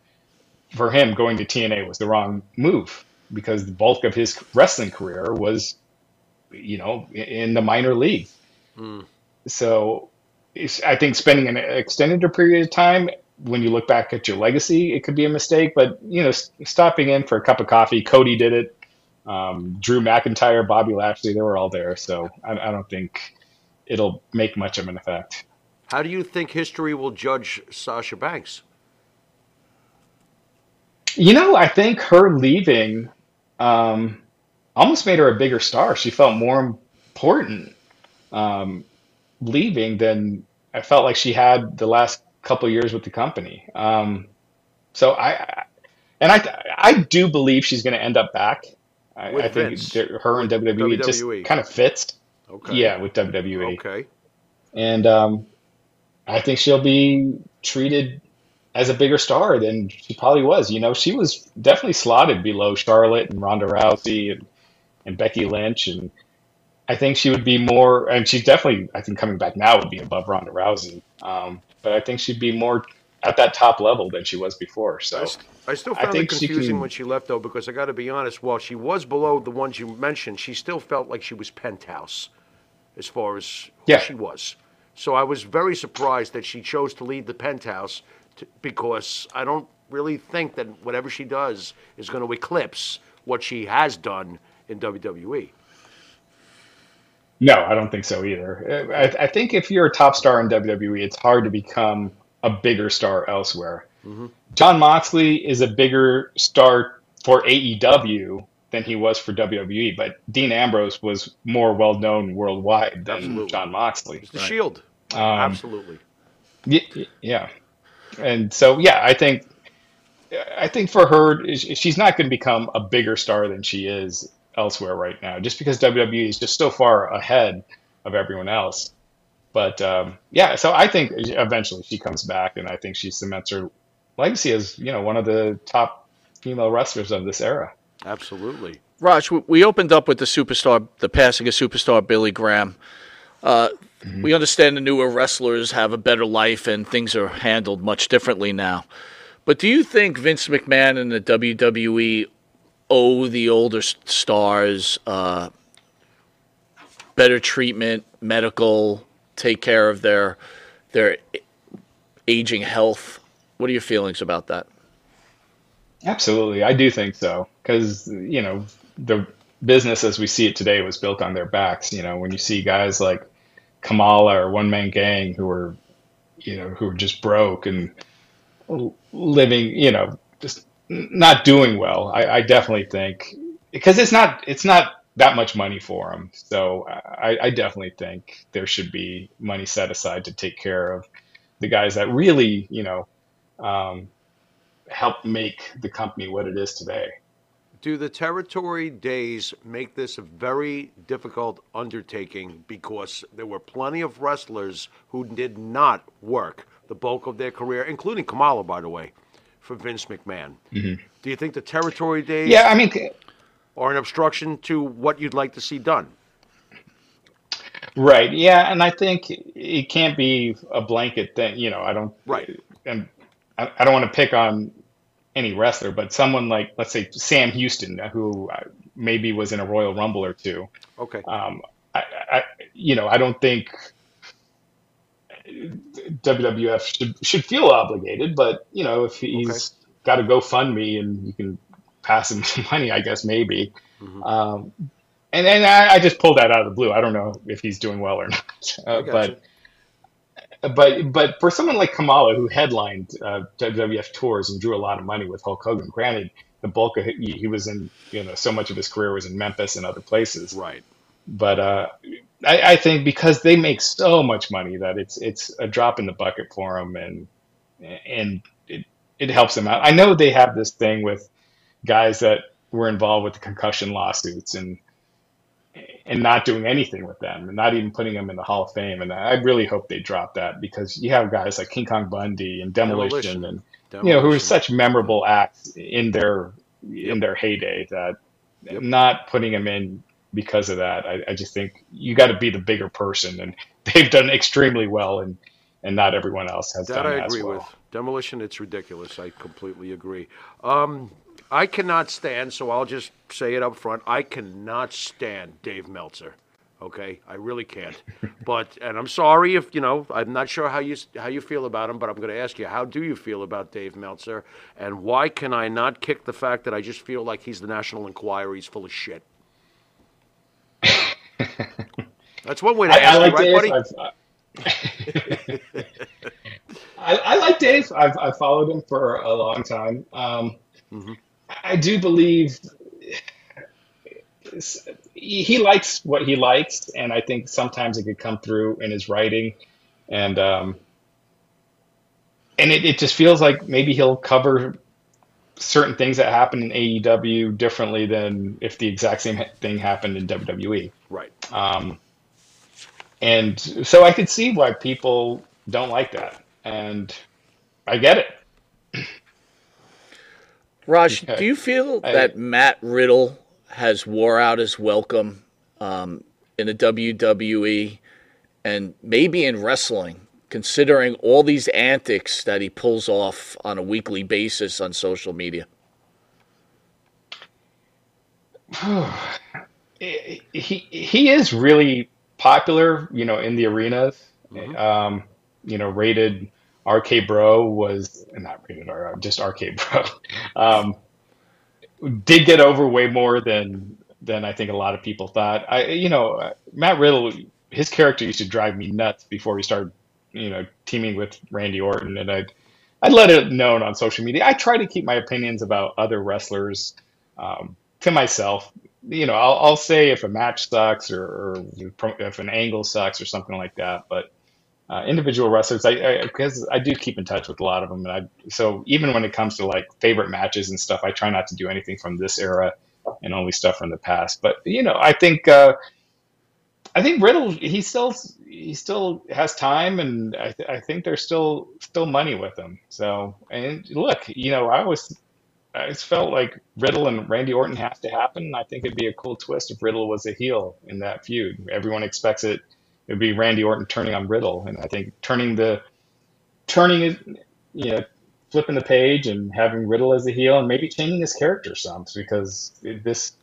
for him going to TNA was the wrong move because the bulk of his wrestling career was you know, in the minor leagues. So it's, I think spending an extended period of time, when you look back at your legacy, it could be a mistake. But you know, stopping in for a cup of coffee, Cody did it. Um, Drew McIntyre, Bobby Lashley, they were all there. So I, I don't think it'll make much of an effect. How do you think history will judge Sasha Banks? You know, I think her leaving um, almost made her a bigger star. She felt more important um, leaving than I felt like she had the last couple years with the company. Um, so I, and I, I do believe she's going to end up back. I, I think her and WWE, it just kind of fits. Okay. Yeah, with WWE Okay. and um, I think she'll be treated as a bigger star than she probably was. You know, she was definitely slotted below Charlotte and Ronda Rousey and, and Becky Lynch, and I think she would be more. And she's definitely, I think, coming back now would be above Ronda Rousey. Um, but I think she'd be more at that top level than she was before. So I, st- I still I found it think she confusing can- when she left, though, because I got to be honest. While she was below the ones you mentioned, she still felt like she was penthouse, as far as who Yeah. she was. So I was very surprised that she chose to leave the penthouse, to, because I don't really think that whatever she does is going to eclipse what she has done in. WWE. No, I don't think so either. I, I think if you're a top star in WWE, it's hard to become a bigger star elsewhere. Jon Moxley is a bigger star for AEW than he was for WWE, but Dean Ambrose was more well known worldwide than Absolutely. Jon Moxley. It's the Shield. Um, Absolutely. Y- y- Yeah, and so yeah, I think I think for her, she's not going to become a bigger star than she is elsewhere right now, just because WWE is just so far ahead of everyone else. But um, yeah, so I think eventually she comes back, and I think she cements her legacy as you know one of the top female wrestlers of this era. Absolutely. Raj, we- we opened up with the superstar, the passing of superstar Billy Graham. Uh, We understand the newer wrestlers have a better life and things are handled much differently now. But do you think Vince McMahon and the WWE owe the older stars uh, better treatment, medical, take care of their their aging health? What are your feelings about that? Absolutely, I do think so because you know the business as we see it today was built on their backs. You know, when you see guys like Kamala or One Man Gang who are, you know, who are just broke and living, you know, just not doing well. I, I definitely think because it's not it's not that much money for them. So I, I definitely think there should be money set aside to take care of the guys that really, you know. Um, help make the company what it is today. Do the territory days make this a very difficult undertaking because there were plenty of wrestlers who did not work the bulk of their career, including Kamala, by the way, for Vince McMahon? Do you think the territory days Yeah, I mean, are an obstruction to what you'd like to see done? right. Yeah, and I think it can't be a blanket thing. You know, I don't. Right. And I, I don't want to pick on any wrestler, but someone like, let's say, Sam Houston, who maybe was in a Royal Rumble or two. Okay. Um, I, I, you know, I don't think WWF should should feel obligated, but you know, if he's got a GoFundMe and you can pass him some money, I guess maybe. Mm-hmm. Um, and and I, I just pulled that out of the blue. I don't know if he's doing well or not, uh, but but but for someone like Kamala who headlined uh, WWF tours and drew a lot of money with Hulk Hogan, granted the bulk of he, he was in you know so much of his career was in Memphis and other places, right. but uh, I, I think because they make so much money that it's it's a drop in the bucket for them, and and it it helps them out. I know they have this thing with guys that were involved with the concussion lawsuits and and not doing anything with them, and not even putting them in the Hall of Fame. And I really hope they drop that because you have guys like King Kong Bundy and Demolition, Demolition. and you know who are such memorable acts in their in their heyday that Yep. not putting them in because of that I, I just think you got to be the bigger person and they've done extremely well and and not everyone else has That done I agree well with. Demolition, it's ridiculous. I completely agree. Um, I cannot stand, so I'll just say it up front. I cannot stand Dave Meltzer. Okay, I really can't. But and I'm sorry if you know. I'm not sure how you how you feel about him, but I'm going to ask you. How do you feel about Dave Meltzer? And why can I not kick the fact that I just feel like he's the National Enquirer? He's full of shit. That's one way to I, ask I like it, right, buddy? Dave. I've, I, I like Dave. I've, I've followed him for a long time. Um, Mm-hmm. I do believe he likes what he likes, and I think sometimes it could come through in his writing, and um, and it, it just feels like maybe he'll cover certain things that happen in AEW differently than if the exact same thing happened in WWE. Right. Um, and so I could see why people don't like that, and I get it. Raj, do you feel I- that Matt Riddle has wore out his welcome um, in the WWE and maybe in wrestling, considering all these antics that he pulls off on a weekly basis on social media? he he is really popular, you know, in the arenas. Um, you know, rated RK Bro was not rated R, just RK Bro. Um, did get over way more than than I think a lot of people thought. I, you know, Matt Riddle, his character used to drive me nuts before he started, you know, teaming with Randy Orton, and I'd I'd let it known on social media. I try to keep my opinions about other wrestlers um, to myself. You know, I'll, I'll say if a match sucks or, or if an angle sucks or something like that. But uh, individual wrestlers, I because I, do keep in touch with a lot of them, and I so even when it comes to like favorite matches and stuff, I try not to do anything from this era and only stuff from the past. But you know, I think uh, I think Riddle he still he still has time, and I, th- I think there's still still money with him. So and look, you know, I was I just felt like Riddle and Randy Orton has to happen. I think it'd be a cool twist if Riddle was a heel in that feud. Everyone expects it. It'd be Randy Orton turning on Riddle, and I think turning the turning it, you know, flipping the page and having Riddle as a heel, and maybe changing his character some because this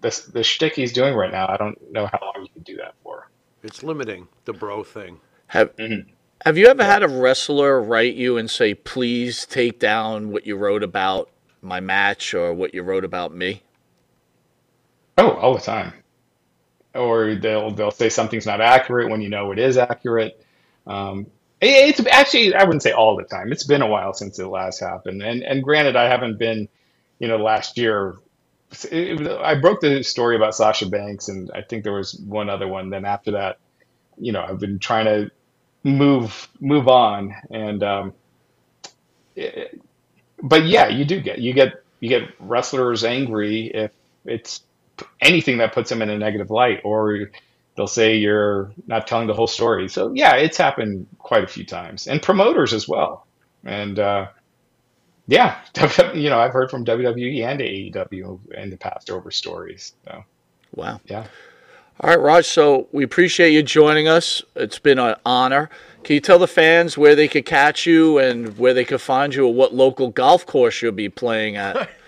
this the shtick he's doing right now, I don't know how long you can do that for. It's limiting the bro thing. Have mm-hmm. Have you ever had a wrestler write you and say, "Please take down what you wrote about my match or what you wrote about me"? Oh, all the time. Or they'll they'll say something's not accurate when you know it is accurate. Um, it- it's actually I wouldn't say all the time. It's been a while since it last happened. And and granted, I haven't been, you know, last year. It, it- I broke the story about Sasha Banks, and I think there was one other one. Then after that, you know, I've been trying to move move on, and um, but yeah, you do get you get you get wrestlers angry if it's anything that puts them in a negative light, or they'll say you're not telling the whole story. So yeah, it's happened quite a few times, and promoters as well. And uh, yeah, you know, I've heard from WWE and AEW in the past over stories. So Wow. yeah. All right, Raj. So we appreciate you joining us. It's been an honor. Can you tell the fans where they could catch you and where they could find you, or what local golf course you'll be playing at,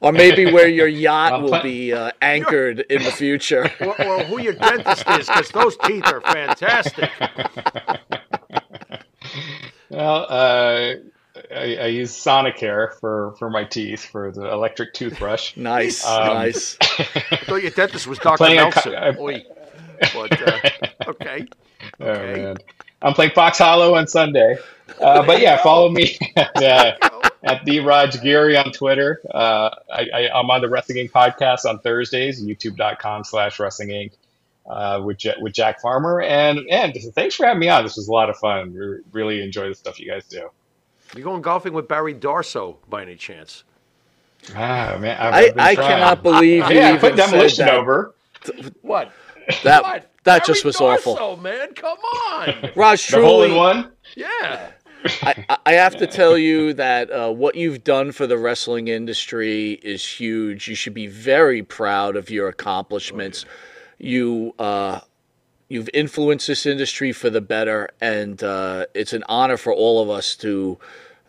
or maybe where your yacht I'm will be uh, anchored in the future? Or, or who your dentist is, because those teeth are fantastic. Well, uh, I, I use Sonicare for for my teeth for the electric toothbrush. nice, Um, nice. I thought your dentist was Dr. Nelson. co- Oy. But, uh, okay. Oh Okay. man, I'm playing Fox Hollow on Sunday. Uh, but yeah, follow me at, uh, at the Raj Giri on Twitter. Uh, I, I, I'm on the Wrestling Inc. podcast on Thursdays, YouTube.com/slash Wrestling Inc. Uh, with Ja- with Jack Farmer and and thanks for having me on. This was a lot of fun. Re- really enjoy the stuff you guys do. You going golfing with Barry Darsow by any chance? Ah man, I've, I, I've been I cannot believe you Yeah, even put said demolition that. over. What? That What? that Barry just was awful. Darsow, man. Come on. Raj, The hole in one. Yeah. I, I- I have to tell you that uh, what you've done for the wrestling industry is huge. You should be very proud of your accomplishments. You uh, you've influenced this industry for the better, and uh, it's an honor for all of us to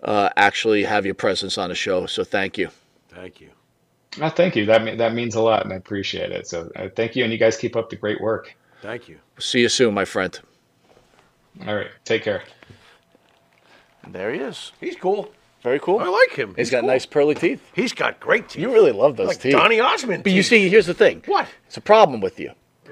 uh, actually have your presence on the show. So thank you. Thank you. Oh, thank you. That mean, that means a lot, and I appreciate it. So uh, thank you, and you guys keep up the great work. Thank you. See you soon, my friend. All right, take care. There he is. He's cool. Very cool. I like him. He's He's got cool. nice pearly teeth. He's got great teeth. You really love those like teeth. Donny Osmond. But you see, here's the thing. What? It's a problem with you.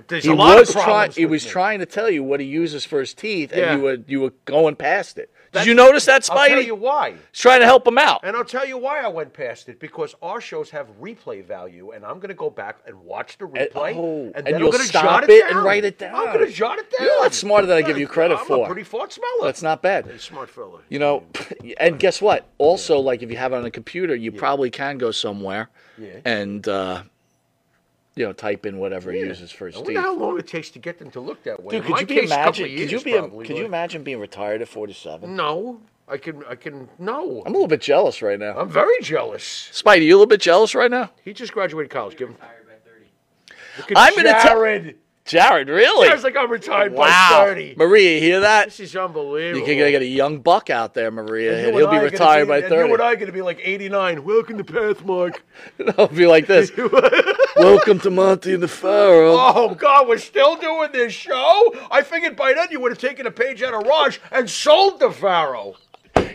There's he a lot was of trying. problems He with was me. trying to tell you what he uses for his teeth, Yeah. and you were you were going past it. Did you notice that, Spidey? I'll tell you why. He's trying to help him out. And I'll tell you why I went past it because our shows have replay value, and I'm going to go back and watch the And- replay, oh, and, and you'll I'm going to stop jot it and write it down. I'm going to jot it down. You're a lot smarter than I give you credit I'm for. a pretty fort smeller. That's not bad. A smart fella. You know, and guess what? Also, like if you have it on a computer, you probably can go somewhere Yeah. and uh, you know type in whatever he uses for his I teeth. wonder how long it takes to get them to look that way. Dude, In could you be case, imagine? Could years you be? probably, Could you imagine being retired at 47? No, I can. I can. No, I'm a little bit jealous right now. I'm very jealous. Spidey, you a little bit jealous right now? He just graduated college. Give him. Retired by 30. Look at I'm gonna tell- Jared. Really? Jared's like I'm retired wow. by 30. Maria, you hear that? This is unbelievable. You can get a young buck out there, Maria. And and and he'll I be retired by and 30. You and I are going to be like 89. Welcome to Pathmark. I'll be like this. Welcome to Monte and the Pharaoh. Oh, God, we're still doing this show? I figured by then you would have taken a page out of Raj and sold the Pharaoh.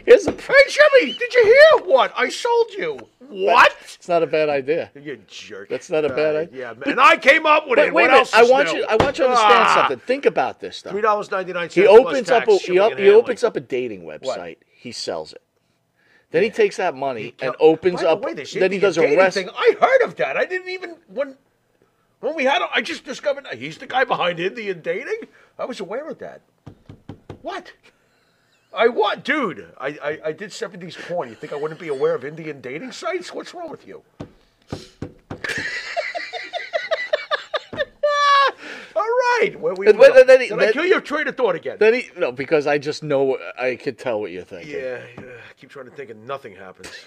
Here's the. Hey, Jimmy, did you hear what? I sold you. What? It's not a bad idea. You jerk. That's not a bad Uh, idea. Yeah, man. And I came up with But it. wait what a minute. else I want new? you. I want you to understand Ah, something. Think about this, though. Three dollars ninety nine. He opens up. A, he, he opens up a dating website. He sells it. Then he takes that money and opens By the up. way, then he does a rest. thing. I heard of that. I didn't even when when we had. I just discovered he's the guy behind Indian dating. I was aware of that. What? I want, dude? I, I I did seventies porn. You think I wouldn't be aware of Indian dating sites? What's wrong with you? All right. Well, we And then- then he- Did I then- kill your train of thought again? Then he no because I just know I could tell what you're thinking. yeah, yeah. I keep trying to think and nothing happens.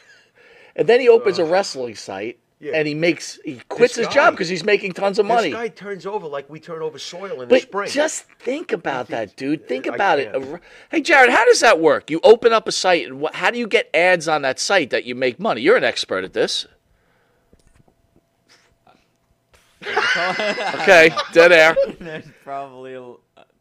And then he opens a wrestling site Yeah. and he makes he quits This his guy- job because he's making tons of money. This guy turns over like we turn over soil in the But spring. just think about that, dude. Think I about it. can't. Hey, Jared, how does that work? You open up a site, and what, how do you get ads on that site that you make money? You're an expert at this. okay, dead air. There's probably, a l-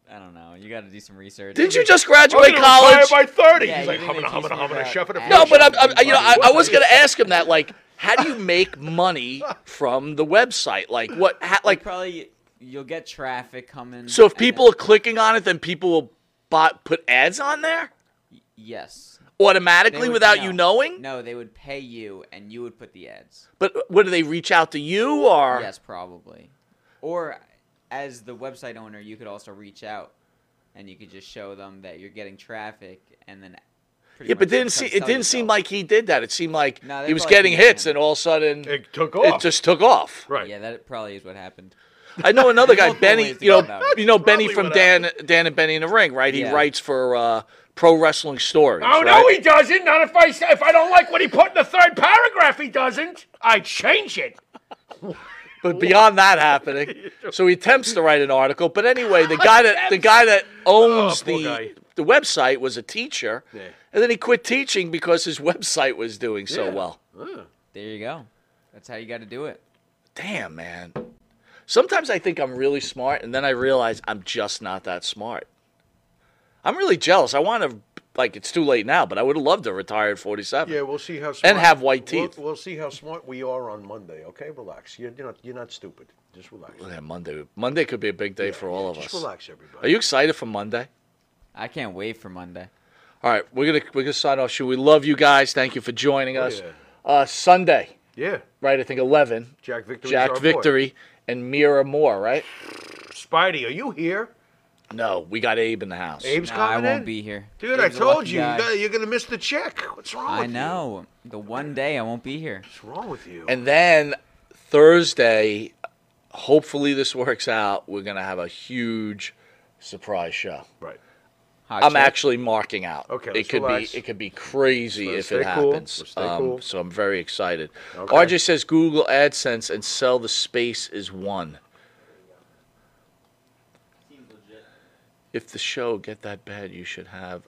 I don't know. You got to do some research. Didn't you just I'm graduate gonna college? retire by 30. Yeah, He's like, humming, humming, humming, a chef at a ads? No, but I'm. I'm you know, I, I was going to ask him that. Like, how do you make money from the website? Like, what? How, like probably you'll get traffic coming. so if people are clicking on it, then people will buy, put ads on there yes, automatically would- without no. you knowing. No, they would pay you, and you would put the ads. But what do they reach out to you or? Yes, probably. Or as the website owner, you could also reach out, and you could just show them that you're getting traffic, and then. Pretty Yeah, but didn't see, it didn't seem like he did that. It seemed like No, they he was probably getting didn't. hits, and all of a sudden It took it off. just took off. right. Yeah, that probably is what happened. I know another guy, Multiple Benny. ways to You go know, about it. you know Benny Probably from what Dan, Dan and Benny in the Ring, right? He Yeah. writes for uh, Pro Wrestling Stories. Oh, right? no, he doesn't. Not if I say- if I don't like what he put in the third paragraph, he doesn't. I change it. But beyond that happening, so he attempts to write an article. But anyway, the guy that the guy that owns Oh, poor the guy. The website was a teacher, and then he quit teaching because his website was doing so Yeah. well. There you go. That's how you got to do it. Damn, man. Sometimes I think I'm really smart, and then I realize I'm just not that smart. I'm really jealous. I want to, like, it's too late now, but I would have loved to retire at 47. Yeah, we'll see how smart. And have white we'll- teeth. We'll, see how smart we are on Monday. Okay, relax. You're, you're not you're not stupid. Just relax. Yeah, Monday. Monday could be a big day for all of Just us. relax, everybody. Are you excited for Monday? I can't wait for Monday. All right, we're gonna we're gonna sign off. Shoot, we love you guys. Thank you for joining us. yeah. Uh, Sunday, Yeah, right? I think 11. Jack Victory. Jack Victory and Mira Moore, right? Spidey, are you here? No, we got Abe in the house. Abe's No, I won't in. be here. Dude, I Abe's a told you, you guy. got, you're gonna miss the check. What's wrong I with you? know. The one day I won't be here. What's wrong with you? And then Thursday, hopefully this works out. We're gonna have a huge surprise show. right. Hot I'm chick. actually marking out. Okay, it could relax. be it could be crazy Let's if it stay cool. happens. Let's stay Um, cool. So I'm very excited. Okay. RJ says Google AdSense and sell the space is one. if the show get that bad, you should have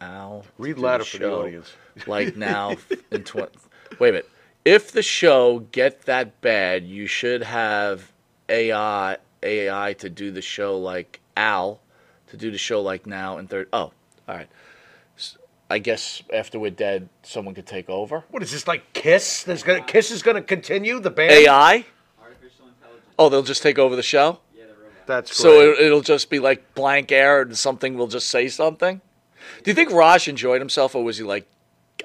Al Read do louder for the audience. Like now in twenty. Wait a minute. If the show get that bad, you should have AI AI to do the show like Al to do the show like now and third. Oh, all right. S- I guess after we're dead, someone could take over. What is this like Kiss? There's gonna Kiss is gonna continue the band. AI. Artificial intelligence. Oh, they'll just take over the show. Yeah, the robot. That's So great. it, it'll just be like blank air, and something will just say something. Do you think Raj enjoyed himself, or was he like,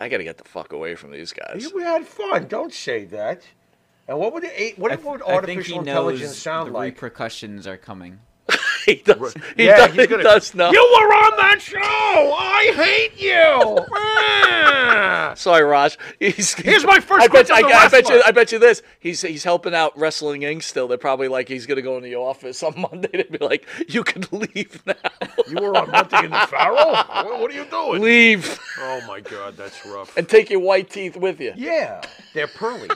"I got to get the fuck away from these guys"? we had fun. Don't say that. And what would it, what I, would I think artificial he intelligence knows sound the like? repercussions are coming. He does. He, yeah, does, he's he gonna, does know. You were on that show. I hate you. Sorry, Raj. He's, Here's my first I bet, clip I, I bet you. I bet you this. He's he's helping out Wrestling Inc. Still, they're probably like he's gonna go in the office on Monday to be like, "You can leave now. you were on Hunting in the Pharaoh. What, what are you doing? leave Oh my God, that's rough. and take your white teeth with you. yeah, they're pearly.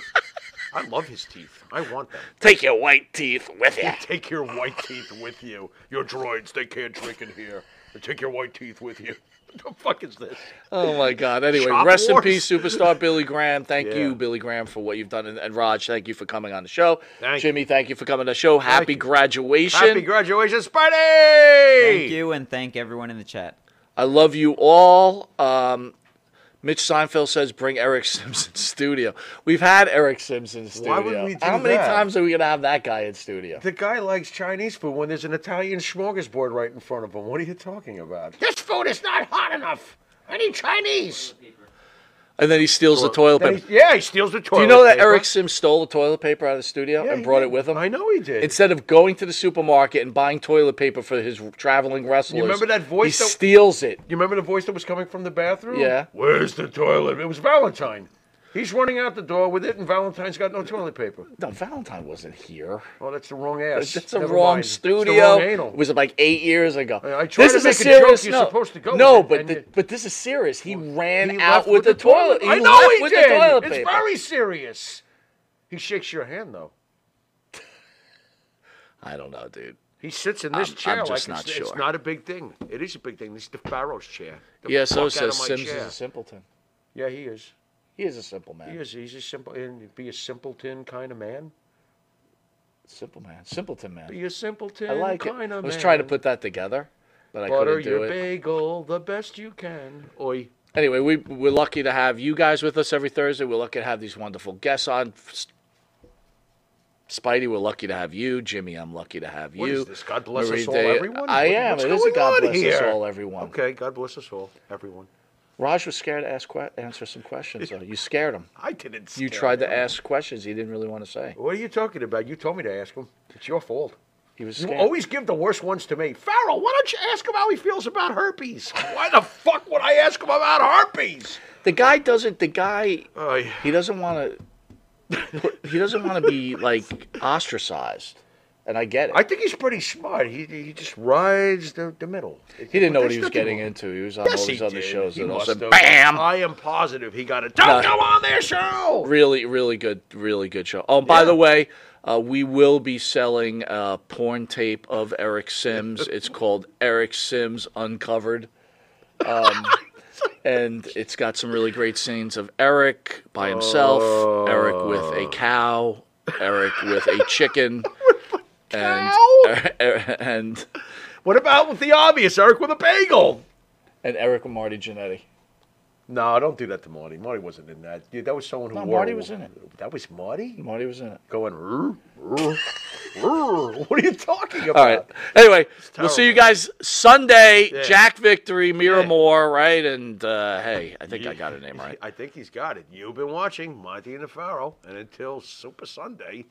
I love his teeth. I want them. Take your white teeth with you." Take your white teeth with you. Your droids, they can't drink in here. Take your white teeth with you. What the fuck is this? Oh my God! Anyway, Shop rest in peace, superstar Billy Graham. Thank Yeah. you, Billy Graham, for what you've done, and, and Raj, thank you for coming on the show. Thank you. Jimmy, thank you for coming to the show. Happy you. graduation. Happy graduation, Spidey! Thank you, and thank everyone in the chat. I love you all. Um, Mitch Seinfeld says, "Bring Eric Sims in studio." We've had Eric Sims in studio. Why would we do How many that? times are we gonna have that guy in studio? The guy likes Chinese food when there's an Italian smorgasbord right in front of him. What are you talking about? This food is not hot enough. I need Chinese. And then he steals the toilet paper. he- yeah, he steals the toilet paper. Do you know that paper. Eric Sims stole the toilet paper out of the studio Yeah, and brought did. it with him? I know he did. Instead of going to the supermarket and buying toilet paper for his traveling wrestlers, you remember that voice He that- steals it. You remember the voice that was coming from the bathroom? Yeah. Where's the toilet? It was Valentine. He's running out the door with it, and Valentine's got no toilet paper. No, Valentine wasn't here. Oh, that's the wrong ass. That's Never wrong mind. It's the studio. wrong anal. It was like eight years ago. I- I tried this to is make a a joke serious you're no. supposed to go no, with, but the, but this is serious. He ran He out left with, the, toilet. He I know he with did. the toilet it's very serious. He shakes your hand though. I don't know, dude. He sits in this I'm- chair I'm just like not it's, it's not a big thing. It is a big thing. This is the Pharaoh's chair. The Yeah, so says Sims chair. is a simpleton. Yeah, he is. He is a simple man. He is. He's a simple and be a simpleton kind of man. Simple man. Simpleton man. Be a simpleton I like it. kind I of was man. trying to put that together, but I butter couldn't do your it. bagel the best you can. Oi. Anyway, we, we're lucky to have you guys with us every Thursday. We're lucky to have these wonderful guests on. Spidey, we're lucky to have you. Jimmy, I'm lucky to have you. is this? God bless Marie us all, Day- everyone. I What- am. It is a God bless us here? all, everyone. Okay, God bless us all, everyone. Raj was scared to ask que- answer some questions. Though. You scared him. I didn't. You scare tried to him. ask questions he didn't really want to say. What are you talking about? You told me to ask him. It's your fault. He was You always give the worst ones to me. Pharaoh, why don't you ask him how he feels about herpes? Why the fuck would I ask him about herpes? the guy doesn't. The guy Uh, he doesn't want to. He doesn't want to be like ostracized, and I get it. I think he's pretty smart. He, he just rides the, the middle. he didn't know what he was getting wrong. into. He was on Yes, all he these other did. shows He that all must said have. "Bam." I am positive he got it. Don't No. go on their show. Really, really good, really good show. Oh, by Yeah. the way, uh, we will be selling a porn tape of Eric Sims. it's called Eric Sims Uncovered. Um, and it's got some really great scenes of Eric by himself, Eric with a cow, Eric with a chicken, and and What about with the obvious, Eric with a bagel? and Eric and Marty Jannetty. No, don't do that to Marty. Marty wasn't in that. Dude, that was someone who No, wore Marty a- was in it. That was Marty Marty was in it. going. "Rrr, rrr, rrr." What are you talking about? All right. Anyway, we'll see you guys Sunday. Yeah. Jack Victory, Mira Moore, right? And uh, hey, I think I got her name right. I think he's got it. You've been watching Monte and the Pharaoh, and until Super Sunday.